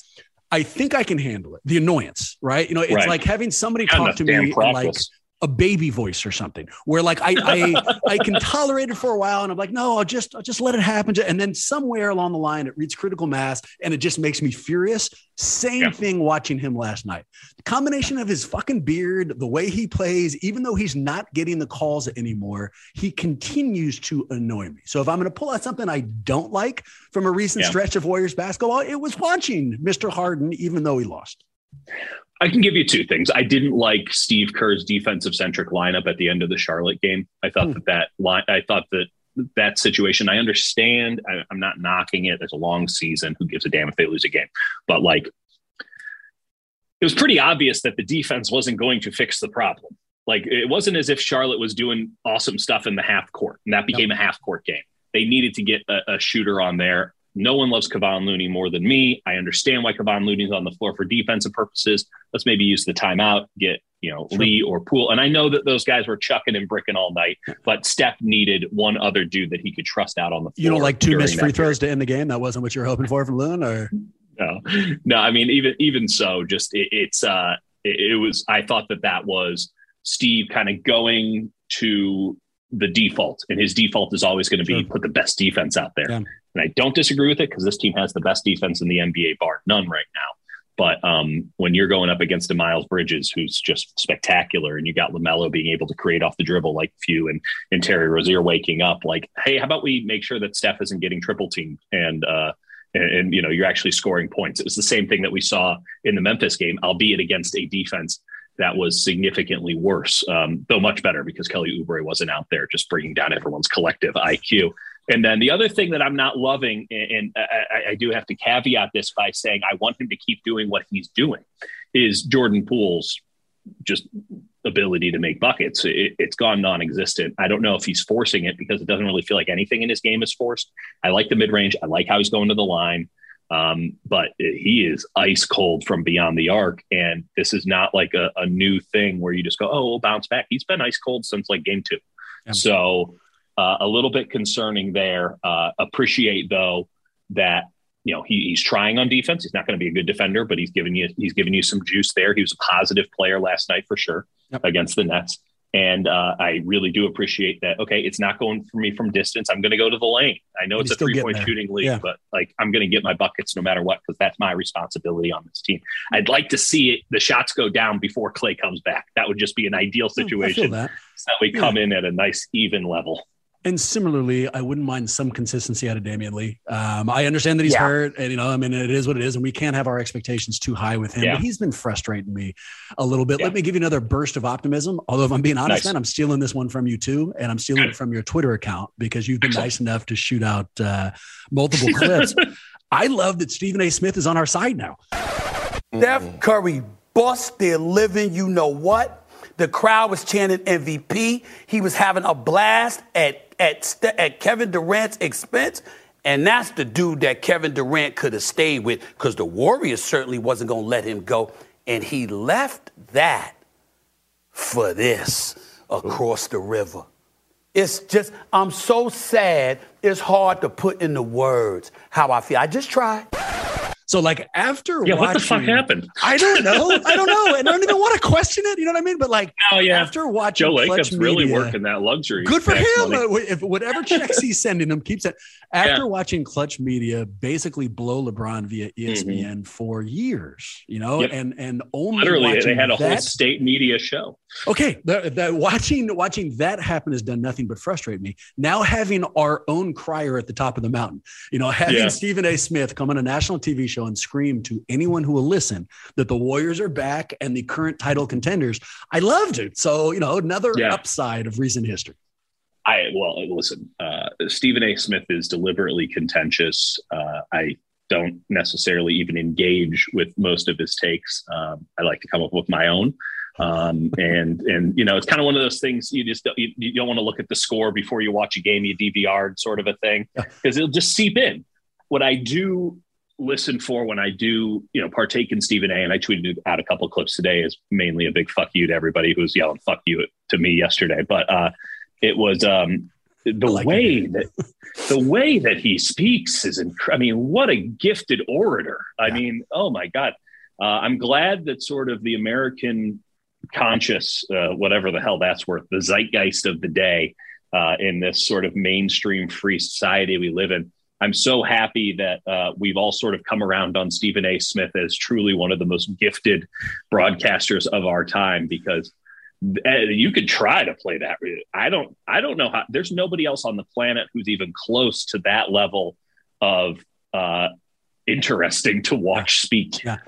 I think I can handle it. The annoyance, right? You know, it's right. like having somebody talk to me like a baby voice or something where like I, I I can tolerate it for a while and I'm like, no, I'll just I'll just let it happen. And then somewhere along the line, it reaches critical mass and it just makes me furious. Same yeah. thing watching him last night. The combination of his fucking beard, the way he plays, even though he's not getting the calls anymore, he continues to annoy me. So if I'm going to pull out something I don't like from a recent yeah. stretch of Warriors basketball, it was watching Mr. Harden, even though he lost. I can give you two things. I didn't like Steve Kerr's defensive centric lineup at the end of the Charlotte game. I thought hmm. that that line, I thought that that situation, I understand. I, I'm not knocking it. There's a long season. Who gives a damn if they lose a game? But like, it was pretty obvious that the defense wasn't going to fix the problem. Like, it wasn't as if Charlotte was doing awesome stuff in the half court, and that became a half court game. They needed to get a, a shooter on there. No one loves Kevon Looney more than me. I understand why Kevon Looney's on the floor for defensive purposes. Let's maybe use the timeout, get you know sure. Lee or Poole. And I know that those guys were chucking and bricking all night, but Steph needed one other dude that he could trust out on the floor. You know, like two missed free throws to end the game. That wasn't what you were hoping for from Loon, or no, no. I mean, even even so, just it, it's uh, it, it was. I thought that that was Steve kind of going to the default, and his default is always going to be sure. put the best defense out there. Yeah. And I don't disagree with it because this team has the best defense in the NBA, bar none, right now. But um, when you're going up against a Miles Bridges who's just spectacular, and you got Lamelo being able to create off the dribble like few, and and Terry Rozier waking up, like, hey, how about we make sure that Steph isn't getting triple teamed and uh, and, and, you know you're actually scoring points. It was the same thing that we saw in the Memphis game, albeit against a defense that was significantly worse, um, though much better because Kelly Oubre wasn't out there just bringing down everyone's collective IQ. And then the other thing that I'm not loving, and I, I, do have to caveat this by saying I want him to keep doing what he's doing, is Jordan Poole's just ability to make buckets. It, has gone non-existent. I don't know if he's forcing it because it doesn't really feel like anything in his game is forced. I like the mid-range. I like how he's going to the line. Um, but he is ice cold from beyond the arc. And this is not like a, a new thing where you just go, oh, we'll bounce back. He's been ice cold since like game two. Yeah. So a little bit concerning there. Uh, appreciate though that you know he, he's trying on defense. He's not going to be a good defender, but he's giving you he's giving you some juice there. He was a positive player last night for sure yep. against the Nets. And uh, I really do appreciate that. Okay, it's not going for me from distance. I'm going to go to the lane. I know it's a three point shooting league, yeah. but like I'm going to get my buckets no matter what because that's my responsibility on this team. I'd like to see it, the shots go down before Klay comes back. That would just be an ideal situation. that. So that we come yeah. in at a nice even level. And similarly, I wouldn't mind some consistency out of Damion Lee. Um, I understand that he's yeah. hurt, and you know, I mean, it is what it is, and we can't have our expectations too high with him. Yeah. But he's been frustrating me a little bit. Yeah. Let me give you another burst of optimism. Although, if I'm being honest, nice. man, I'm stealing this one from you too, and I'm stealing Good. it from your Twitter account because you've been Excellent. nice enough to shoot out uh, multiple clips. I love that Stephen A. Smith is on our side now. Steph Curry bust their living. You know what? The crowd was chanting MVP. He was having a blast at at, at Kevin Durant's expense. And that's the dude that Kevin Durant could have stayed with because the Warriors certainly wasn't going to let him go. And he left that for this across the river. It's just, I'm so sad, it's hard to put into words how I feel. I just tried. So like after yeah, watching, what the fuck happened? I don't know. I don't know. And I don't even want to question it. You know what I mean? But like Oh yeah, after watching Joe Lacob's really working that luxury. Good for him. money. Uh, If whatever checks he's sending him keeps it. After Yeah. watching Clutch Media basically blow LeBron via ESPN for years, you know, Mm-hmm. Yep. and and only Literally, they had a whole state media show. Okay, the, the, watching watching that happen has done nothing but frustrate me. Now having our own crier at the top of the mountain, you know, having Yeah. Stephen A. Smith come on a national TV show and scream to anyone who will listen that the Warriors are back and the current title contenders. I loved it. So you know, another Yeah. upside of recent history. I well, listen. Uh, Stephen A. Smith is deliberately contentious. Uh, I don't necessarily even engage with most of his takes. Um, I like to come up with my own. Um, and and you know, it's kind of one of those things you just don't, you, you don't want to look at the score before you watch a game. You DVR sort of a thing because it'll just seep in. What I do listen for when I do, you know, partake in Stephen A. and I tweeted out a couple of clips today is mainly a big fuck you to everybody who was yelling fuck you to me yesterday. But uh, it was um, the like way that the way that he speaks is incredible. I mean, what a gifted orator. I Yeah. mean, oh my God. Uh, I'm glad that sort of the American conscious, uh, whatever the hell that's worth, the zeitgeist of the day uh, in this sort of mainstream free society we live in. I'm so happy that uh, we've all sort of come around on Stephen A. Smith as truly one of the most gifted broadcasters of our time because uh, you could try to play that. I don't. I don't know how. There's nobody else on the planet who's even close to that level of uh, interesting to watch speak. Yeah.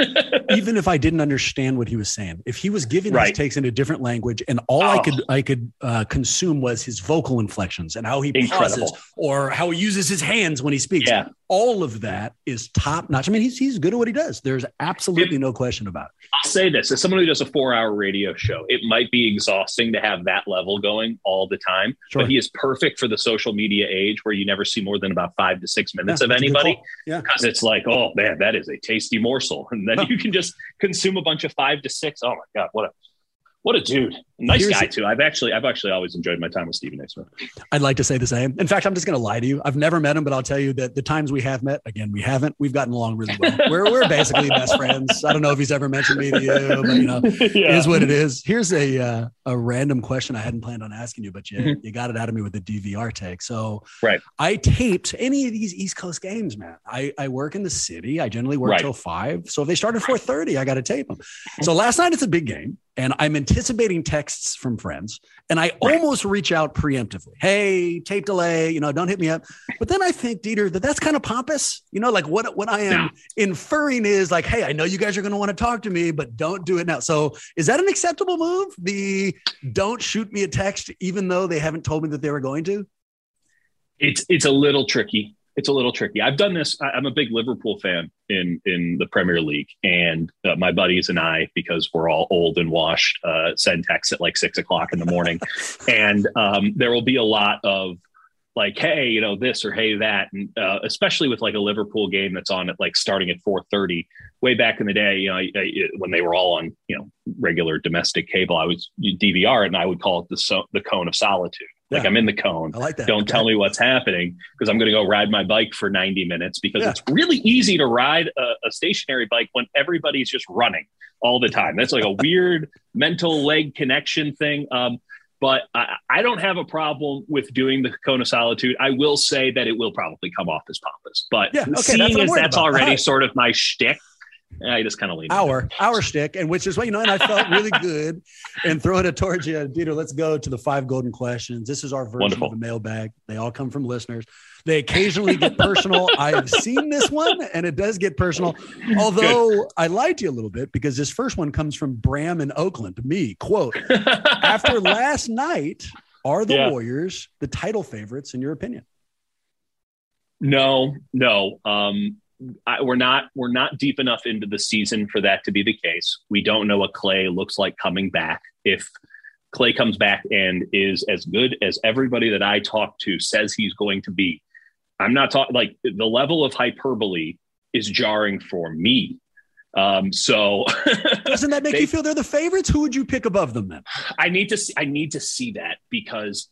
Even if I didn't understand what he was saying, if he was giving his takes in a different language, and all I Oh. could I could uh, consume was his vocal inflections and how he Incredible. pauses or how he uses his hands when he speaks. Yeah. All of that is top notch. I mean, he's he's good at what he does. There's absolutely no question about it. I'll say this as someone who does a four hour radio show, it might be exhausting to have that level going all the time, Sure. but he is perfect for the social media age where you never see more than about five to six minutes Yeah, of that's a good anybody. Yeah. Because it's like, oh man, that is a tasty morsel. And then you can just consume a bunch of five to six. Oh my God, what a what a dude. Nice Here's- guy too. I've actually I've actually always enjoyed my time with Stephen A. Smith. I'd like to say the same. In fact, I'm just going to lie to you. I've never met him, but I'll tell you that the times we have met, again, we haven't. We've gotten along really well. We're we're basically best friends. I don't know if he's ever mentioned me to you, but you know, it is what it is. Here's a uh, a random question I hadn't planned on asking you, but you Mhm. you got it out of me with the DVR take. So Right. I taped any of these East Coast games, man. I, I work in the city. I generally work Right. till five. So if they start at four thirty, I got to tape them. So last night it's a big game, and I'm anticipating texts from friends, and I Right. almost reach out preemptively. Hey, tape delay, you know, don't hit me up. But then I think, Dieter, that that's kind of pompous. You know, like what what I am No. inferring is like, hey, I know you guys are going to want to talk to me, but don't do it now. So is that an acceptable move? The don't shoot me a text, even though they haven't told me that they were going to. it's it's a little tricky. It's a little tricky. I've done this. I'm a big Liverpool fan in in the Premier League, and uh, my buddies and I, because we're all old and washed, uh, send texts at like six o'clock in the morning, and um, there will be a lot of like, hey, you know this or hey that, and uh, especially with like a Liverpool game that's on at like starting at four thirty. Way back in the day, you know, I, I, when they were all on you know regular domestic cable, I was DVR it, and I would call it the so, the cone of solitude. Like Yeah. I'm in the cone I like that. don't tell me what's happening because I'm going to go ride my bike for 90 minutes because Yeah. it's really easy to ride a, a stationary bike when everybody's just running all the time. That's like a weird mental leg connection thing. Um, but I, I don't have a problem with doing the cone of solitude. I will say that it will probably come off as pompous, but Yeah, okay, seeing what I'm as that's about. already sort of my shtick, I just kind of lean. our it. our stick, and which is what you know, and I felt really good and throwing it towards you, Dieter. Let's go to the five golden questions. This is our version Wonderful. of the mailbag. They all come from listeners. They occasionally get personal. I've seen this one, and it does get personal. Although I lied to you a little bit because this first one comes from Bram in Oakland. Me quote: After last night, are the Yeah. Warriors the title favorites in your opinion? No, no. Um, I, we're not. We're not deep enough into the season for that to be the case. We don't know what Klay looks like coming back. If Klay comes back and is as good as everybody that I talk to says he's going to be, I'm not talking like the level of hyperbole is jarring for me. Um, so Doesn't that make They- you feel they're the favorites? Who would you pick above them then? I need to see, I need to see that because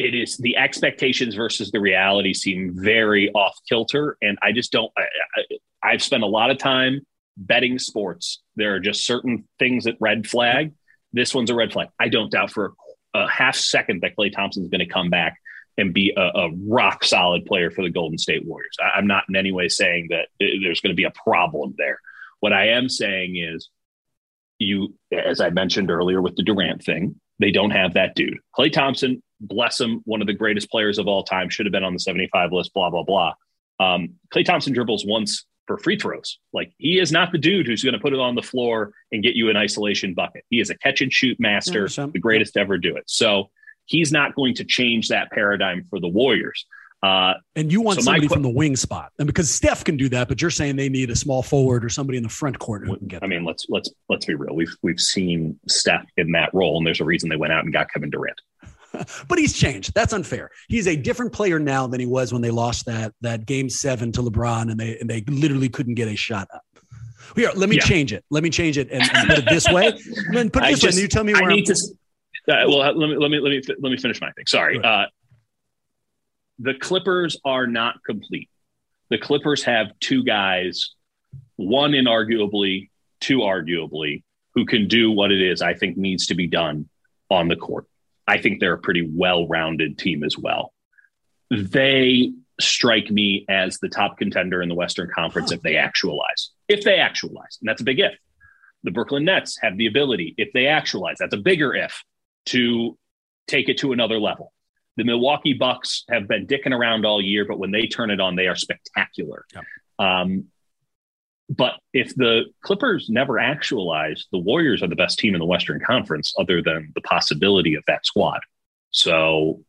it is the expectations versus the reality seem very off kilter, and I just don't. I, I've spent a lot of time betting sports. There are just certain things that red flag. This one's a red flag. I don't doubt for a, a half second that Klay Thompson's going to come back and be a, a, rock solid player for the Golden State Warriors. I, I'm not in any way saying that uh, there's going to be a problem there. What I am saying is, you, as I mentioned earlier with the Durant thing, they don't have that dude. Klay Thompson, bless him, one of the greatest players of all time, should have been on the 75 list, blah, blah, blah. Um, Klay Thompson dribbles once for free throws. Like he is not the dude who's going to put it on the floor and get you an isolation bucket. He is a catch and shoot master, the greatest to ever do it. So he's not going to change that paradigm for the Warriors. Uh, and you want so somebody qu- from the wing spot, and because Steph can do that, but you're saying they need a small forward or somebody in the front court who can get. I mean, let's let's let's be real. We've we've seen Steph in that role, and there's a reason they went out and got Kevin Durant. but he's changed. That's unfair. He's a different player now than he was when they lost that that game seven to LeBron, and they and they literally couldn't get a shot up. Here, let me yeah. change it. Let me change it and, and put it this way. And then put it this just, way. And you tell me where I need I'm, to. Uh, well, let me let me let me let me finish my thing. Sorry. Uh, the Clippers are not complete. The Clippers have two guys, one inarguably, two arguably, who can do what it is I think needs to be done on the court. I think they're a pretty well-rounded team as well. They strike me as the top contender in the Western Conference if they actualize. If they actualize, and that's a big if. The Brooklyn Nets have the ability, if they actualize, that's a bigger if, to take it to another level. The Milwaukee Bucks have been dicking around all year, but when they turn it on, they are spectacular. Um, but if the Clippers never actualize, the Warriors are the best team in the Western Conference, other than the possibility of that squad. So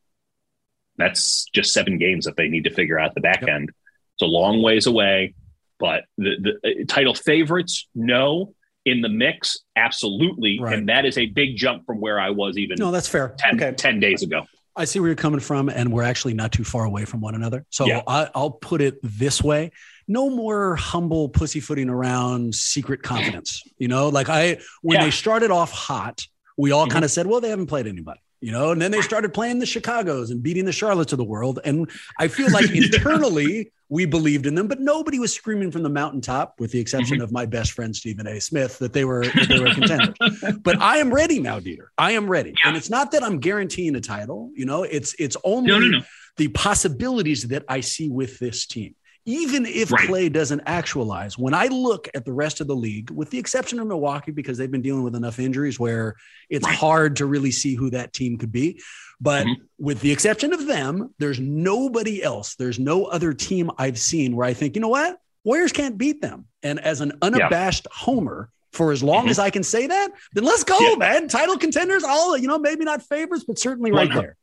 that's just seven games that they need to figure out the back end. It's a long ways away, but the, the uh, title favorites, no. In the mix, absolutely. Right. And that is a big jump from where I was even no, that's fair. 10, okay. 10 days ago. I see where you're coming from, and we're actually not too far away from one another. So yeah. I, will put it this way: no more humble pussyfooting around secret confidence. You know, like I when yeah. they started off hot, we all mm-hmm. kind of said, "Well, they haven't played anybody." You know, and then they started playing the Chicago's and beating the Charlottes of the world. And I feel like internally we believed in them, but nobody was screaming from the mountaintop, with the exception mm-hmm. of my best friend Stephen A. Smith, that they were that they were contenders. but I am ready now, Dieter. I am ready, yeah. and it's not that I'm guaranteeing a title. You know, it's it's only no, no, no. the possibilities that I see with this team even if right. Klay doesn't actualize, when I look at the rest of the league, with the exception of Milwaukee, because they've been dealing with enough injuries where it's right. hard to really see who that team could be. But mm-hmm. with the exception of them, there's nobody else. There's no other team I've seen where I think, you know what? Warriors can't beat them. And as an unabashed yeah. homer, for as long mm-hmm. as I can say that, then let's go, yeah. man. Title contenders, all, you know, maybe not favorites, but certainly right there.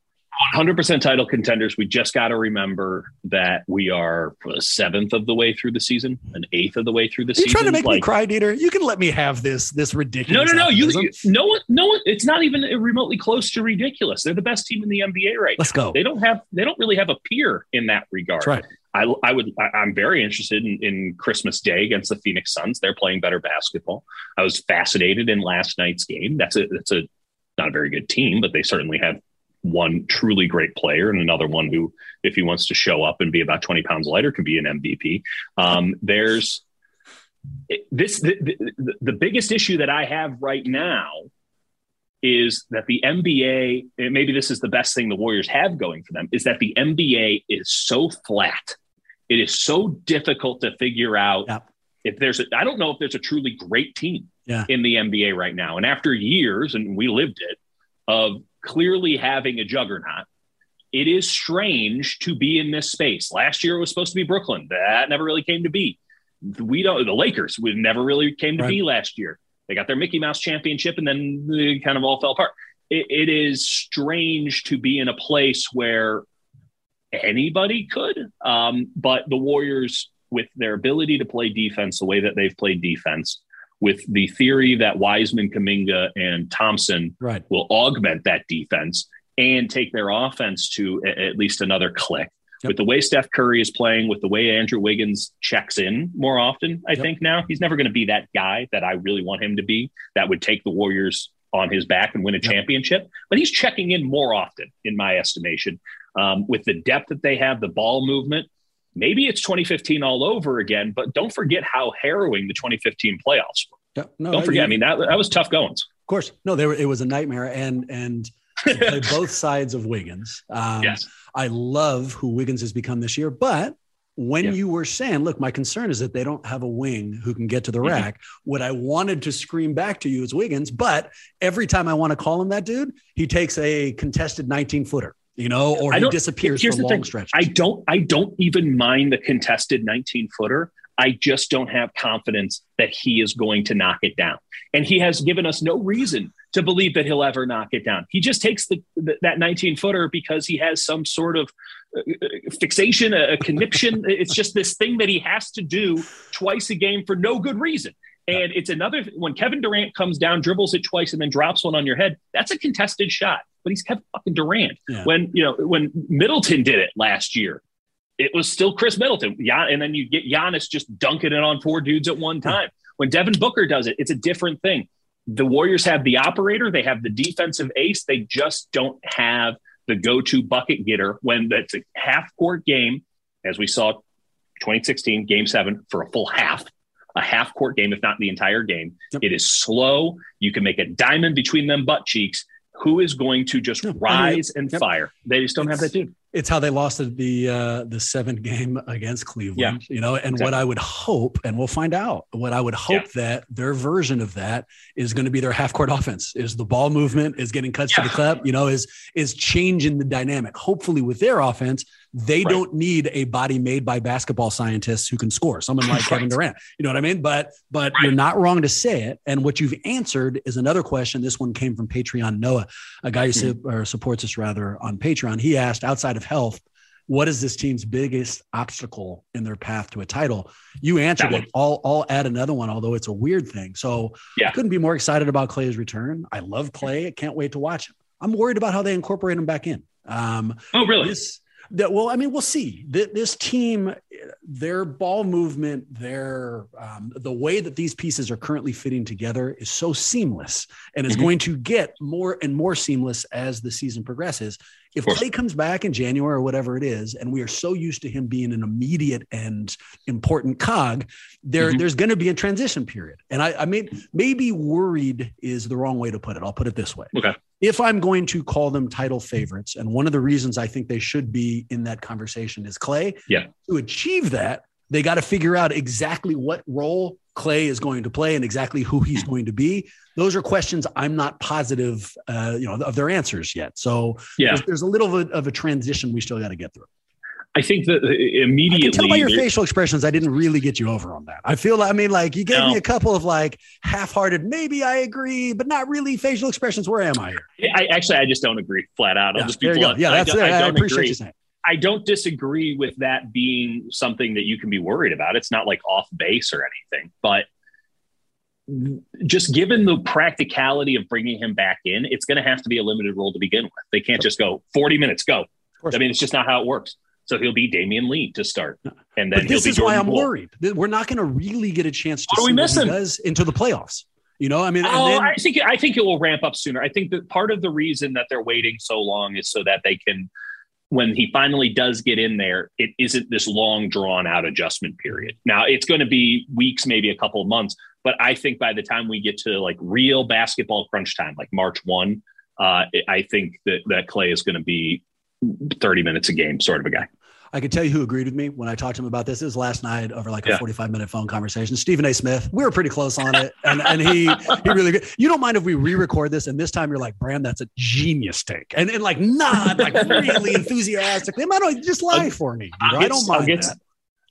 100% title contenders. We just got to remember that we are a seventh of the way through the season, an eighth of the way through the season. You're season. trying to make like, me cry, Dieter. You can let me have this this ridiculous. No, no, no. You, you, no one, no one. It's not even remotely close to ridiculous. They're the best team in the NBA right Let's now. go. They don't have. They don't really have a peer in that regard. That's right. I, I would. I, am very interested in, in Christmas Day against the Phoenix Suns. They're playing better basketball. I was fascinated in last night's game. That's a. That's a not a very good team, but they certainly have one truly great player and another one who, if he wants to show up and be about 20 pounds lighter, can be an MVP. Um, there's this the, the, the biggest issue that I have right now is that the NBA, maybe this is the best thing the Warriors have going for them, is that the NBA is so flat. It is so difficult to figure out yep. if there's a, I don't know if there's a truly great team yeah. in the NBA right now. And after years, and we lived it, of clearly having a juggernaut. It is strange to be in this space. Last year it was supposed to be Brooklyn. That never really came to be. We don't. The Lakers we never really came to right. be last year. They got their Mickey Mouse championship, and then they kind of all fell apart. it, it is strange to be in a place where anybody could, um, but the Warriors, with their ability to play defense the way that they've played defense, with the theory that Wiseman, Kuminga, and Thompson right. will augment that defense and take their offense to a, at least another click. Yep. With the way Steph Curry is playing, with the way Andrew Wiggins checks in more often, I yep. think now he's never going to be that guy that I really want him to be that would take the Warriors on his back and win a yep. championship. But he's checking in more often, in my estimation. Um, with the depth that they have, the ball movement, maybe it's 2015 all over again, but don't forget how harrowing the 2015 playoffs were. Yeah, no, don't forget. I mean, that, that was tough goings. Of course. No, they were, it was a nightmare. And, and, both sides of Wiggins. Um, yes. I love who Wiggins has become this year, but when yeah. you were saying, look, my concern is that they don't have a wing who can get to the mm-hmm. rack. What I wanted to scream back to you is Wiggins, but every time I want to call him that dude, he takes a contested 19 footer, you know, or he disappears for long stretches. I don't, I don't even mind the contested 19 footer. I just don't have confidence that he is going to knock it down. And he has given us no reason to believe that he'll ever knock it down. He just takes the, the that 19 footer because he has some sort of uh, fixation, a, a conniption. it's just this thing that he has to do twice a game for no good reason. And it's another when Kevin Durant comes down, dribbles it twice, and then drops one on your head. That's a contested shot. But he's Kevin fucking Durant. Yeah. When you know when Middleton did it last year, it was still Khris Middleton. Yeah, and then you get Giannis just dunking it on four dudes at one time. When Devin Booker does it, it's a different thing. The Warriors have the operator, they have the defensive ace. They just don't have the go-to bucket getter when that's a half court game, as we saw 2016 game seven for a full half a half court game, if not the entire game. Yep. It is slow. You can make a diamond between them butt cheeks. Who is going to just rise and yep. fire? They just don't it's, have that dude it's how they lost the uh, the seventh game against Cleveland, yeah, you know. And exactly. what I would hope, and we'll find out, what I would hope yeah. that their version of that is going to be their half court offense. Is the ball movement is getting cuts yeah. to the clip, you know, is is changing the dynamic. Hopefully, with their offense, they right. don't need a body made by basketball scientists who can score. Someone like right. Kevin Durant, you know what I mean? But but right. you're not wrong to say it. And what you've answered is another question. This one came from Patreon Noah, a guy who mm-hmm. supports us rather on Patreon. He asked outside of health, what is this team's biggest obstacle in their path to a title? You answered it. I'll, I'll add another one, although it's a weird thing. So yeah. I couldn't be more excited about Klay's return. I love Klay. I can't wait to watch him. I'm worried about how they incorporate him back in. Um, oh, really? This, that, well, I mean, we'll see. This team, their ball movement, their um, the way that these pieces are currently fitting together is so seamless, and is mm-hmm. going to get more and more seamless as the season progresses. If Klay comes back in January or whatever it is, and we are so used to him being an immediate and important cog, there mm-hmm. there's going to be a transition period. And I, I mean, maybe worried is the wrong way to put it. I'll put it this way. Okay. If I'm going to call them title favorites, and one of the reasons I think they should be in that conversation is Klay. Yeah. To achieve that, they got to figure out exactly what role Klay is going to play and exactly who he's going to be. Those are questions I'm not positive, uh, you know, of their answers yet. So yeah, there's, there's a little bit of a transition we still got to get through. I think that immediately. I can tell by your facial expressions, I didn't really get you over on that. I feel, I mean, like you gave no. me a couple of like half-hearted, maybe I agree, but not really facial expressions. Where am I here? I actually, I just don't agree flat out. I'll yeah, just be blunt. Yeah, that's I, I, I appreciate agree. you saying. I don't disagree with that being something that you can be worried about. It's not like off base or anything, but just given the practicality of bringing him back in, it's going to have to be a limited role to begin with. They can't just go 40 minutes, go. I mean, it's just not how it works. So he'll be Damion Lee to start, and then but this is why I'm Poole. worried. We're not going to really get a chance to see what he does into the playoffs. You know, I mean, oh, then, I think I think it will ramp up sooner. I think that part of the reason that they're waiting so long is so that they can, when he finally does get in there, it isn't this long drawn out adjustment period. Now it's going to be weeks, maybe a couple of months, but I think by the time we get to like real basketball crunch time, like March one, uh, I think that that Klay is going to be 30 minutes a game sort of a guy. I could tell you who agreed with me when I talked to him about this. It was last night over like a 45 minute phone conversation. Stephen A. Smith. We were pretty close on it. And, and he he really good. You don't mind if we re-record this and this time you're like, Bram, that's a genius take. And, and like not like really enthusiastically. I might just lie for me. You know? I don't mind that.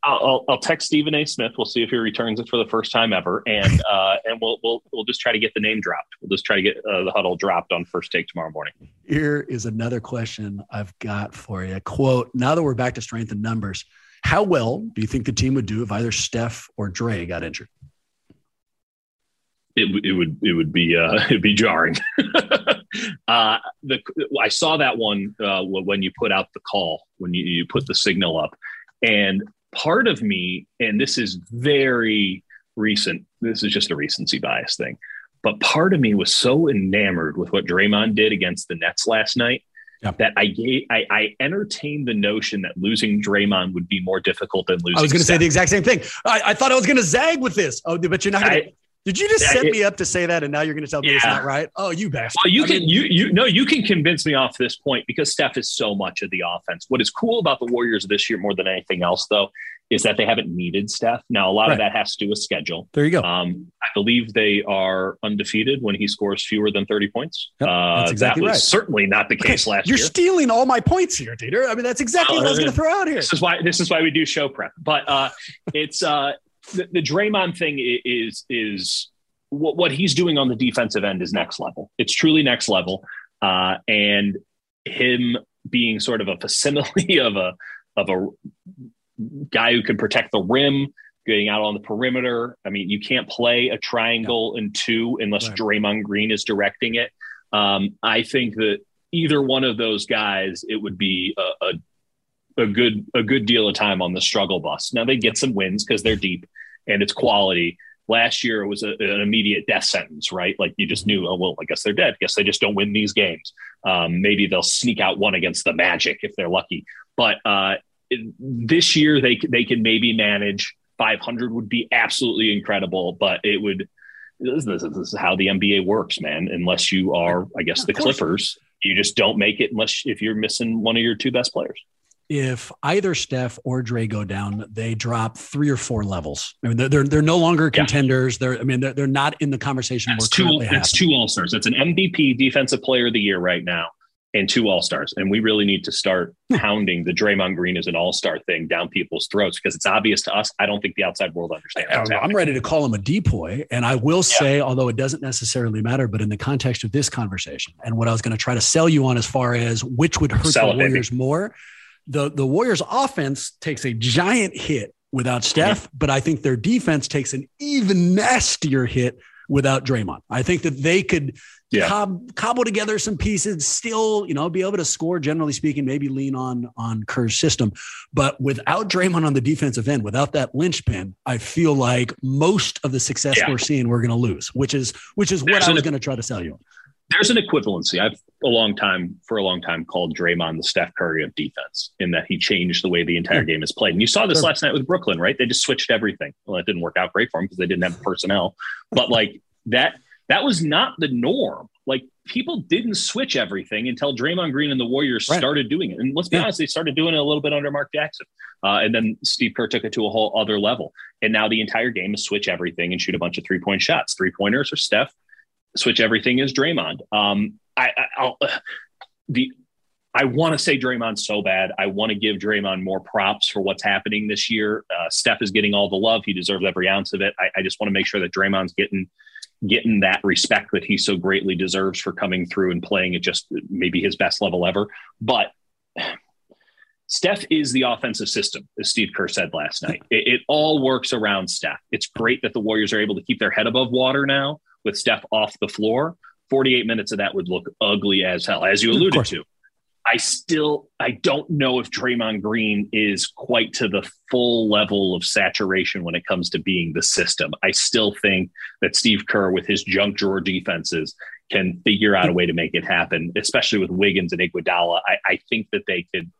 I'll, I'll, text Stephen A. Smith. We'll see if he returns it for the first time ever, and uh, and we'll we'll we'll just try to get the name dropped. We'll just try to get uh, the huddle dropped on first take tomorrow morning. Here is another question I've got for you. Quote: Now that we're back to strength and numbers, how well do you think the team would do if either Steph or Dre got injured? It, it would it would be uh, it'd be jarring. uh, the I saw that one uh, when you put out the call when you, you put the signal up, and part of me, and this is very recent, this is just a recency bias thing, but part of me was so enamored with what Draymond did against the Nets last night Yep. That I gave, I, I entertained the notion that losing Draymond would be more difficult than losing. I was going to say the exact same thing. I, I thought I was going to zag with this. Oh, but you're not. Gonna, I, did you just set it, me up to say that, and now you're going to tell me yeah. it's not right? Oh, you bastard! Well, you I can mean, you you no, you can convince me off this point because Steph is so much of the offense. What is cool about the Warriors this year more than anything else, though, is that they haven't needed Steph. Now, a lot right. of that has to do with schedule. There you go. Um, I believe they are undefeated when he scores fewer than 30 points. Yep, uh, exactly that was right. certainly not the case last you're year. You're stealing all my points here, Dieter. I mean, that's exactly uh, what I was going to throw out here. This is why this is why we do show prep. But uh, it's uh, the, the Draymond thing is is what, what he's doing on the defensive end is next level. It's truly next level. Uh, and him being sort of a facsimile of a of a guy who can protect the rim, getting out on the perimeter. I mean, you can't play a triangle in two unless right. Draymond Green is directing it. Um, I think that either one of those guys, it would be a, a, a good a good deal of time on the struggle bus. Now they get some wins because they're deep and it's quality. Last year it was a, an immediate death sentence, right? Like you just knew, oh well, I guess they're dead. I guess they just don't win these games. Um, maybe they'll sneak out one against the Magic if they're lucky. But uh, this year they they can maybe manage 500 would be absolutely incredible, but it would. This, this, this is how the NBA works, man. Unless you are, I guess, the Clippers, you just don't make it unless if you're missing one of your two best players if either Steph or Dre go down, they drop three or four levels. I mean, they're they're, they're no longer contenders. Yeah. They're I mean, they're, they're not in the conversation. That's two. That's two All Stars. It's an MVP Defensive Player of the Year right now, and two All Stars. And we really need to start hmm. pounding the Draymond Green as an All Star thing down people's throats because it's obvious to us. I don't think the outside world understands. I'm ready to call him a depoy, and I will say, yeah. although it doesn't necessarily matter, but in the context of this conversation and what I was going to try to sell you on as far as which would hurt Sell the Warriors more the the Warriors offense takes a giant hit without Steph, but I think their defense takes an even nastier hit without Draymond. I think that they could yeah. cob, cobble together some pieces, still, you know, be able to score. Generally speaking, maybe lean on on Kerr's system, but without Draymond on the defensive end, without that linchpin, I feel like most of the success yeah. we're seeing, we're going to lose. Which is which is what I was going to try to sell you there's an equivalency. I've a long time for a long time called Draymond the Steph Curry of defense in that he changed the way the entire game is played. And you saw this last night with Brooklyn, right? They just switched everything. Well, it didn't work out great for them because they didn't have personnel. But like that, that was not the norm. Like people didn't switch everything until Draymond Green and the Warriors right. started doing it. And let's be yeah. honest, they started doing it a little bit under Mark Jackson. Uh, and then Steve Kerr took it to a whole other level. And now the entire game is switch everything and shoot a bunch of three point shots. Three pointers are Steph, switch everything is Draymond. Um, I, I will the I want to say Draymond so bad. I want to give Draymond more props for what's happening this year. Uh, Steph is getting all the love; he deserves every ounce of it. I, I just want to make sure that Draymond's getting getting that respect that he so greatly deserves for coming through and playing at just maybe his best level ever. But Steph is the offensive system, as Steve Kerr said last night. It, it, all works around Steph. It's great that the Warriors are able to keep their head above water now with Steph off the floor. 48 minutes of that would look ugly as hell, as you alluded to. I still I don't know if Draymond Green is quite to the full level of saturation when it comes to being the system. I still think that Steve Kerr with his junk drawer defenses can figure out a way to make it happen, especially with Wiggins and Iguodala. I, I think that they could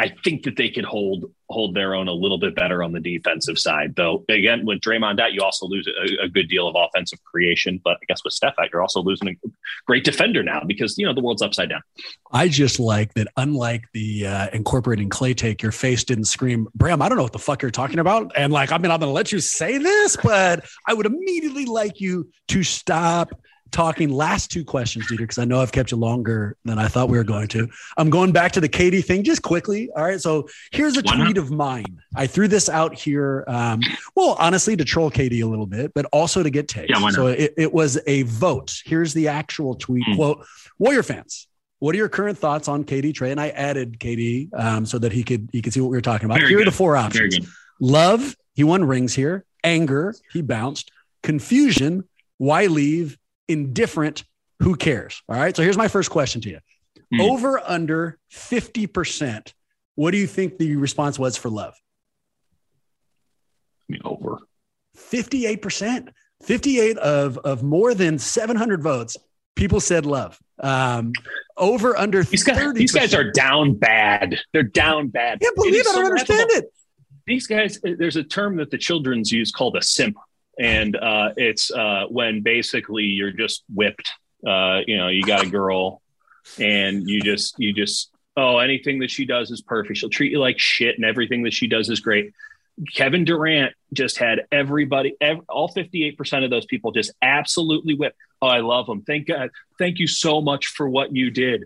I think that they could hold hold their own a little bit better on the defensive side. Though again, with Draymond out, you also lose a, a, good deal of offensive creation. But I guess with Steph out, you're also losing a great defender now because you know the world's upside down. I just like that. Unlike the uh, incorporating Klay take, your face didn't scream, Bram. I don't know what the fuck you're talking about. And like, I mean, I'm going to let you say this, but I would immediately like you to stop talking last two questions, Dieter, because I know I've kept you longer than I thought we were going to. I'm going back to the KD thing just quickly. All right. So here's a tweet of mine. I threw this out here. Um, well, honestly, to troll KD a little bit, but also to get takes. Yeah, so it, it, was a vote. Here's the actual tweet mm. quote Warrior fans. What are your current thoughts on KD Trey? And I added KD um, so that he could he could see what we were talking about. Very here good. are the four options: love, he won rings here; anger, he bounced; confusion, why leave? Indifferent, who cares? All right. So here's my first question to you mm. over under 50%. What do you think the response was for love? I mean, over 58%. 58 of, of more than 700 votes, people said love. Um, over under these guys, these guys are down bad. They're down bad. I Can't believe it. I don't understand it. These guys, there's a term that the children's use called a simp, and uh, it's uh, when basically you're just whipped. Uh, you know, you got a girl, and you just you just oh anything that she does is perfect. She'll treat you like shit, and everything that she does is great. Kevin Durant just had everybody, every, all 58% of those people just absolutely whipped. Oh, I love him. Thank God. Thank you so much for what you did.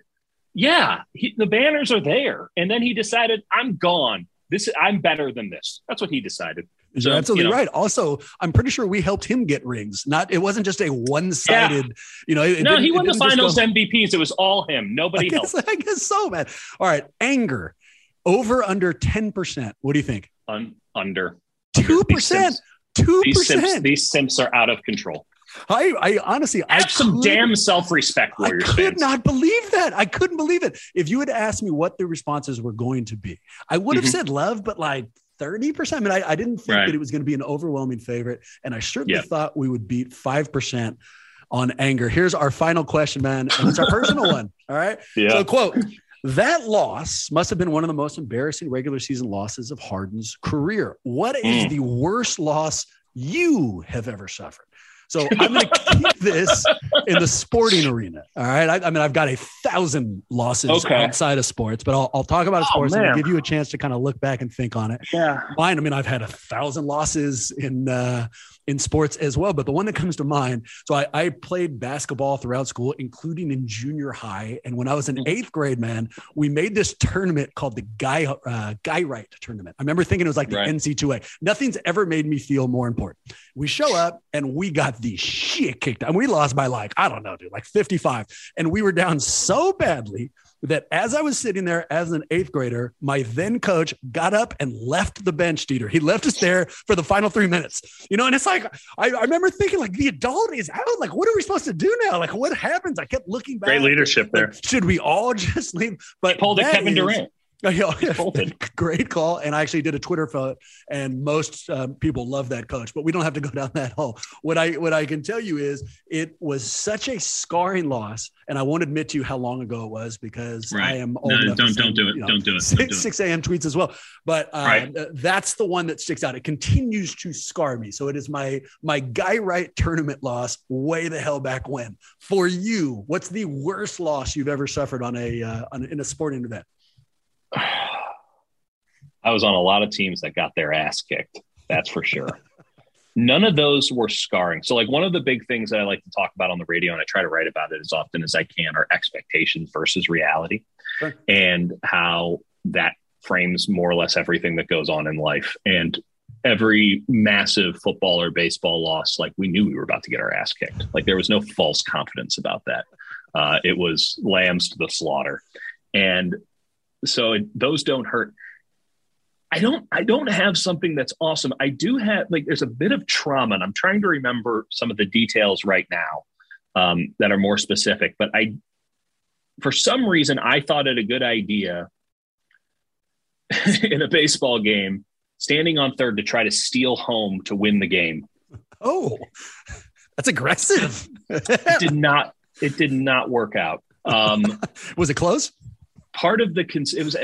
Yeah, he, the banners are there. And then he decided, I'm gone. This I'm better than this. That's what he decided. So, You're absolutely you know, right. Also, I'm pretty sure we helped him get rings. Not it wasn't just a one-sided, yeah. you know. no, he won the finals go, MVPs. It was all him. Nobody I guess, helped. I guess so, man. All right, anger over under 10%. What do you think? Un, under. Two percent. Two percent. These simps are out of control. I, I honestly, have I some damn self-respect, Warriors. I could fans. not believe that. I couldn't believe it. If you had asked me what the responses were going to be, I would have mm-hmm. said love, but like 30%. I mean, I, I didn't think right. that it was going to be an overwhelming favorite. And I certainly yep. thought we would beat 5% on anger. Here's our final question, man. And it's our personal one. All right. Yeah. So, quote, that loss must have been one of the most embarrassing regular season losses of Harden's career. What is mm. the worst loss you have ever suffered? So I'm going to keep this in the sporting arena. All right. I, I, mean, I've got a thousand losses okay. outside of sports, but I'll, I'll talk about oh, sports man. and give you a chance to kind of look back and think on it. Yeah. Mine, I mean, I've had a thousand losses in uh, in sports as well. But the one that comes to mind, so I, I played basketball throughout school, including in junior high. And when I was in mm. eighth grade, man, we made this tournament called the Guy uh, Guy-Right tournament. I remember thinking it was like the right. NC2A. Nothing's ever made me feel more important. We show up and we got the shit kicked out. and we lost by like, I don't know, dude, like 55. And we were down so badly that as I was sitting there as an eighth grader, my then coach got up and left the bench, Dieter. He left us there for the final three minutes. You know, and it's like I, I, remember thinking, like, the adult is out. Like, what are we supposed to do now? Like, what happens? I kept looking back. Great leadership there. Like, should we all just leave? But he pulled a Kevin is, Durant. Great call. And I actually did a Twitter it, and most um, people love that coach, but we don't have to go down that hole. What I what I can tell you is it was such a scarring loss, and I won't admit to you how long ago it was because right. I am old no. Don't don't do it. You know, don't do it. 6, 6 a.m. tweets as well. But uh, right. that's the one that sticks out. It continues to scar me. So it is my my Guy-Right tournament loss way the hell back when. For you, what's the worst loss you've ever suffered on a uh, on, in a sporting event? I was on a lot of teams that got their ass kicked. That's for sure. None of those were scarring. So, like, one of the big things that I like to talk about on the radio, and I try to write about it as often as I can, are expectations versus reality sure. and how that frames more or less everything that goes on in life. And every massive football or baseball loss, like, we knew we were about to get our ass kicked. Like, there was no false confidence about that. Uh, it was lambs to the slaughter. And so it, those don't hurt. I don't I don't have something that's awesome. I do have like there's a bit of trauma, and I'm trying to remember some of the details right now um, that are more specific. But I, for some reason, I thought it a good idea in a baseball game, standing on third to try to steal home to win the game. Oh, that's aggressive. it did not. It did not work out. Um, was it close? Part of the con- it was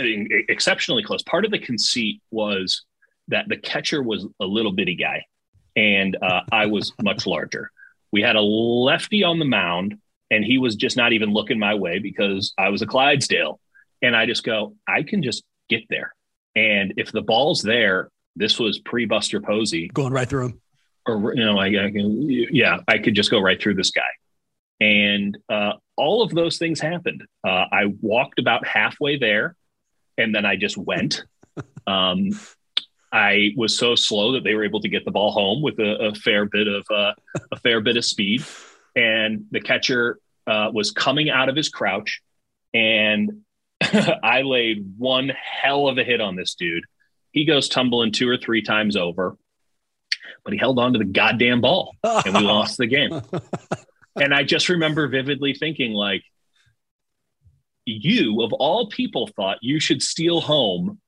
exceptionally close. Part of the conceit was that the catcher was a little bitty guy, and uh, I was much larger. We had a lefty on the mound, and he was just not even looking my way because I was a Clydesdale. And I just go, I can just get there. And if the ball's there, this was pre Buster Posey going right through him, or you know, I, I can, yeah, I could just go right through this guy. And uh, all of those things happened. Uh, I walked about halfway there, and then I just went. Um, I was so slow that they were able to get the ball home with a, a fair bit of uh, a fair bit of speed, and the catcher uh, was coming out of his crouch, and I laid one hell of a hit on this dude. He goes tumbling two or three times over, but he held on to the goddamn ball, and we lost the game and I just remember vividly thinking, like, you of all people thought you should steal home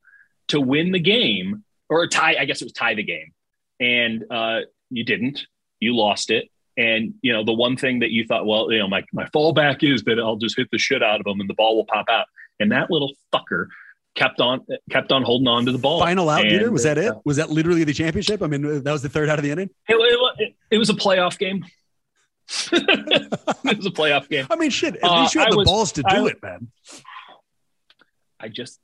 to win the game or tie. I guess it was tie the game, and uh, you didn't. You lost it, And you know, the one thing that you thought, well, you know, my my fallback is that I'll just hit the shit out of him and the ball will pop out. And that little fucker kept on kept on holding on to the ball. Final out, and, Dieter? Was that it? uh, Was that literally the championship? I mean, that was the third out of the inning. It, it, it was a playoff game. it was a playoff game. I mean, shit. At Uh, least you had I the was- balls to do was- it, man. I just,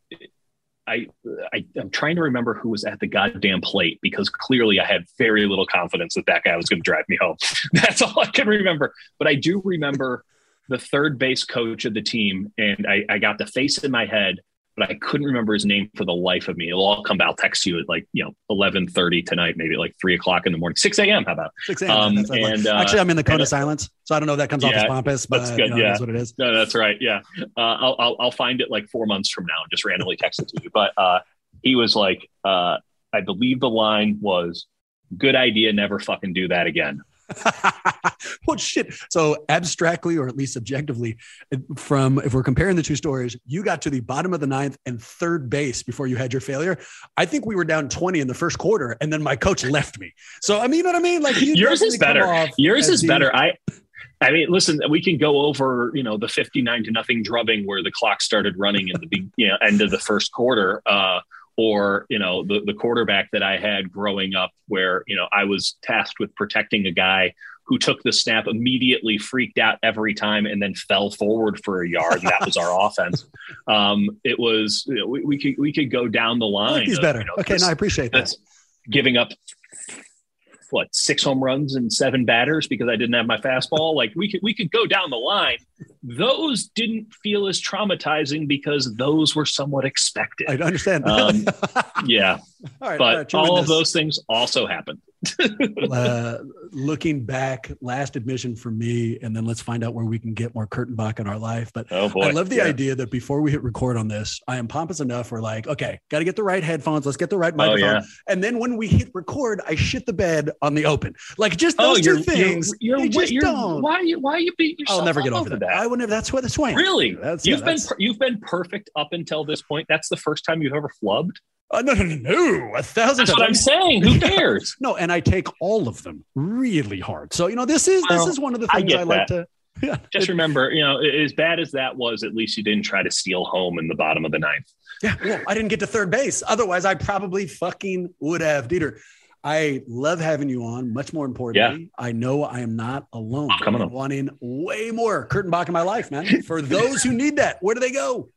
I, I, I'm trying to remember who was at the goddamn plate because clearly I had very little confidence that that guy was going to drive me home. That's all I can remember. But I do remember the third base coach of the team, and I, I got the face in my head, but I couldn't remember his name for the life of me. It'll all come. Back. I'll text you at like you know 11:30 tonight, maybe like three o'clock in the morning, 6 a.m. How about? 6 a.m. Um, and, uh, Actually, I'm in the cone of silence, so I don't know if that comes off as pompous, but that's you know, yeah. that's what it is. No, that's right. Yeah, uh, I'll, I'll I'll find it like four months from now and just randomly text it to you. But uh, he was like, uh, I believe the line was, "Good idea, never fucking do that again." well, shit. So abstractly, or at least objectively, from if we're comparing the two stories, you got to the bottom of the ninth and third base before you had your failure. I think we were down 20 in the first quarter, and then my coach left me. So I mean, you know what I mean? Like Yours is better. Yours is the- better. I. I mean, listen, we can go over, you know, the 59 to nothing drubbing where the clock started running in the big, you know, end of the first quarter. Uh, or you know the the quarterback that I had growing up, where you know I was tasked with protecting a guy who took the snap immediately, freaked out every time, and then fell forward for a yard, and that was our offense. Um, it was you know, we, we could we could go down the line. of, better. you know, okay, no, I appreciate that. giving up what six home runs and seven batters because I didn't have my fastball. Like we could we could go down the line. Those didn't feel as traumatizing because those were somewhat expected. I understand. Um, yeah, all right, but uh, true all of those things also happened. uh, looking back, last admission for me, and then let's find out where we can get more Kurtenbach in our life. But Oh I love the Yeah. idea that before we hit record on this, I am pompous enough. We're like, okay, got to get the right headphones. Let's get the right Oh microphone. yeah. And then when we hit record, I shit the bed on the open. Like just Oh, those you're, two things. You're, you're, just you're, don't. why are you why are you beat yourself? I'll never up get over that. I would never. That's what that's why. Really? That's, you've been that's- you've been perfect up until this point. That's the first time you've ever flubbed. Uh, no, no, no, no. A thousand That's what I'm saying. Who cares? No, and I take all of them really hard. So you know, this is Well, this is one of the things I, get like to. Yeah, Just remember, you know, as bad as that was, at least you didn't try to steal home in the bottom of the ninth. Yeah, well, I didn't get to third base. Otherwise, I probably fucking would have. Dieter, I love having you on. Much more importantly, I know I am not alone. I'm coming up. wanting way more Kurtenbach in my life, man. For those who need that, where do they go?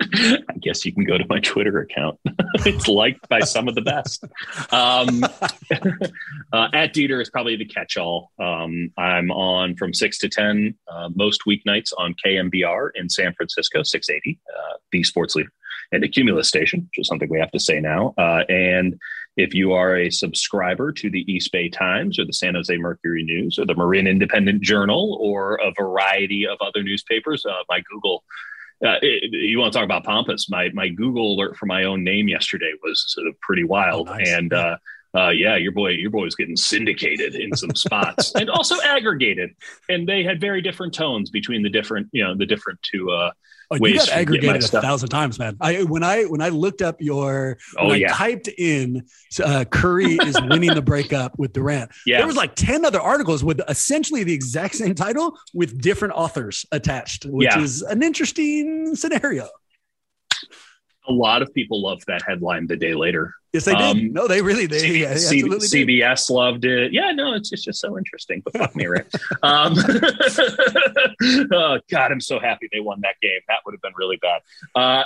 I guess you can go to my Twitter account. it's liked by some of the best. Um, uh, at Dieter is probably the catch-all. Um, I'm on from six to ten uh, most weeknights on KNBR in San Francisco, 680, uh, the sports leader, and the Cumulus station, which is something we have to say now. Uh, and if you are a subscriber to the East Bay Times or the San Jose Mercury News or the Marin Independent Journal or a variety of other newspapers, uh, my Google uh, it, you want to talk about pompous? My my Google alert for my own name yesterday was sort of pretty wild, Oh, nice. and uh, uh, yeah, your boy your boy was getting syndicated in some spots, and also aggregated, and they had very different tones between the different you know the different two. Oh, you got to get my aggregated a stuff. thousand times, man. I when I when I looked up your oh I yeah, typed in uh, Curry is winning the breakup with Durant. yeah. There was like 10 other articles with essentially the exact same title with different authors attached, which Yeah. is an interesting scenario. a lot of people loved that headline the day later. Yes, they did. Um, No, they really they C- yeah, C- absolutely did. CBS loved it. Yeah, no, it's, it's just so interesting. But fuck me, right? Um, oh God, I'm so happy they won that game. That would have been really bad. Uh,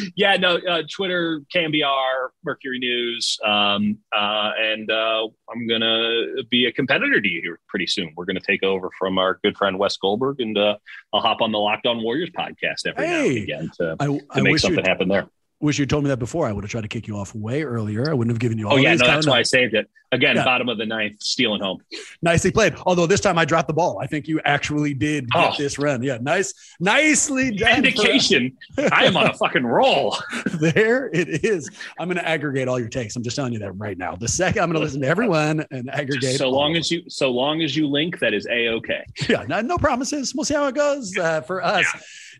yeah, no, uh, Twitter, KNBR, Mercury News, um, uh, and uh, I'm gonna be a competitor to you here pretty soon. We're gonna take over from our good friend Wes Goldberg, and uh, I'll hop on the Locked On Warriors podcast every now and again to, to I make something happen there. Wish you told me that before. I would have tried to kick you off way earlier. I wouldn't have given you all Oh yeah, no, that's why I saved it. Again, Yeah. bottom of the ninth, stealing home. Nicely played. Although this time I dropped the ball. I think you actually did get Oh. this run. Yeah, nice, nicely done. Indication I am on a fucking roll. there it is. I'm going to aggregate all your takes. I'm just telling you that right now. The second I'm going to listen to everyone and aggregate. so long as you so long as you link, that is a okay. yeah, no, no promises. We'll see how it goes uh, for us.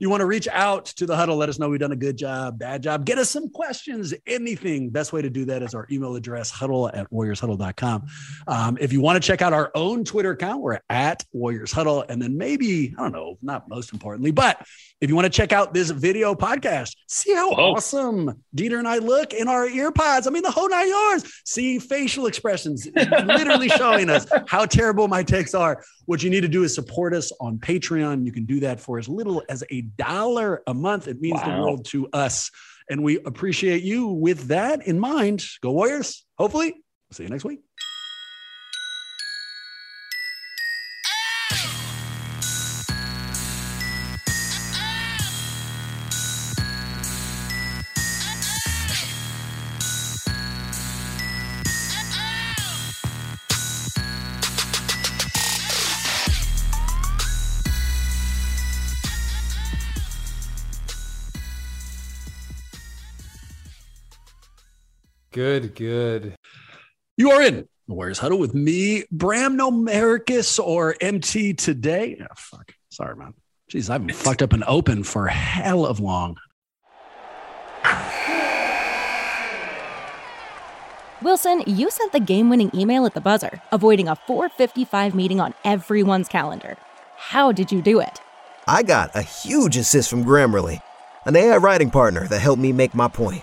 You want to reach out to the huddle, let us know we've done a good job, bad job. Get us some questions, anything. Best way to do that is our email address, huddle at warriorshuddle.com. Um, if you want to check out our own Twitter account, we're at Warriors Huddle. And then maybe, I don't know, not most importantly, but if you want to check out this video podcast, see how Whoa. awesome Dieter and I look in our earpods. I mean, the whole nine yards. See facial expressions, literally showing us how terrible my takes are. What you need to do is support us on Patreon. You can do that for as little as a dollar a month. It means wow. the world to us. And we appreciate you with that in mind. Go Warriors. Hopefully, see you next week. Good, good. You are in the Warriors Huddle with me, Bram Nomericus or MT today. Oh, fuck. Sorry, man. Jeez, I've been fucked up and open for hell of long. Wilson, you sent the game-winning email at the buzzer, avoiding a 4:55 meeting on everyone's calendar. How did you do it? I got a huge assist from Grammarly, an AI writing partner that helped me make my point.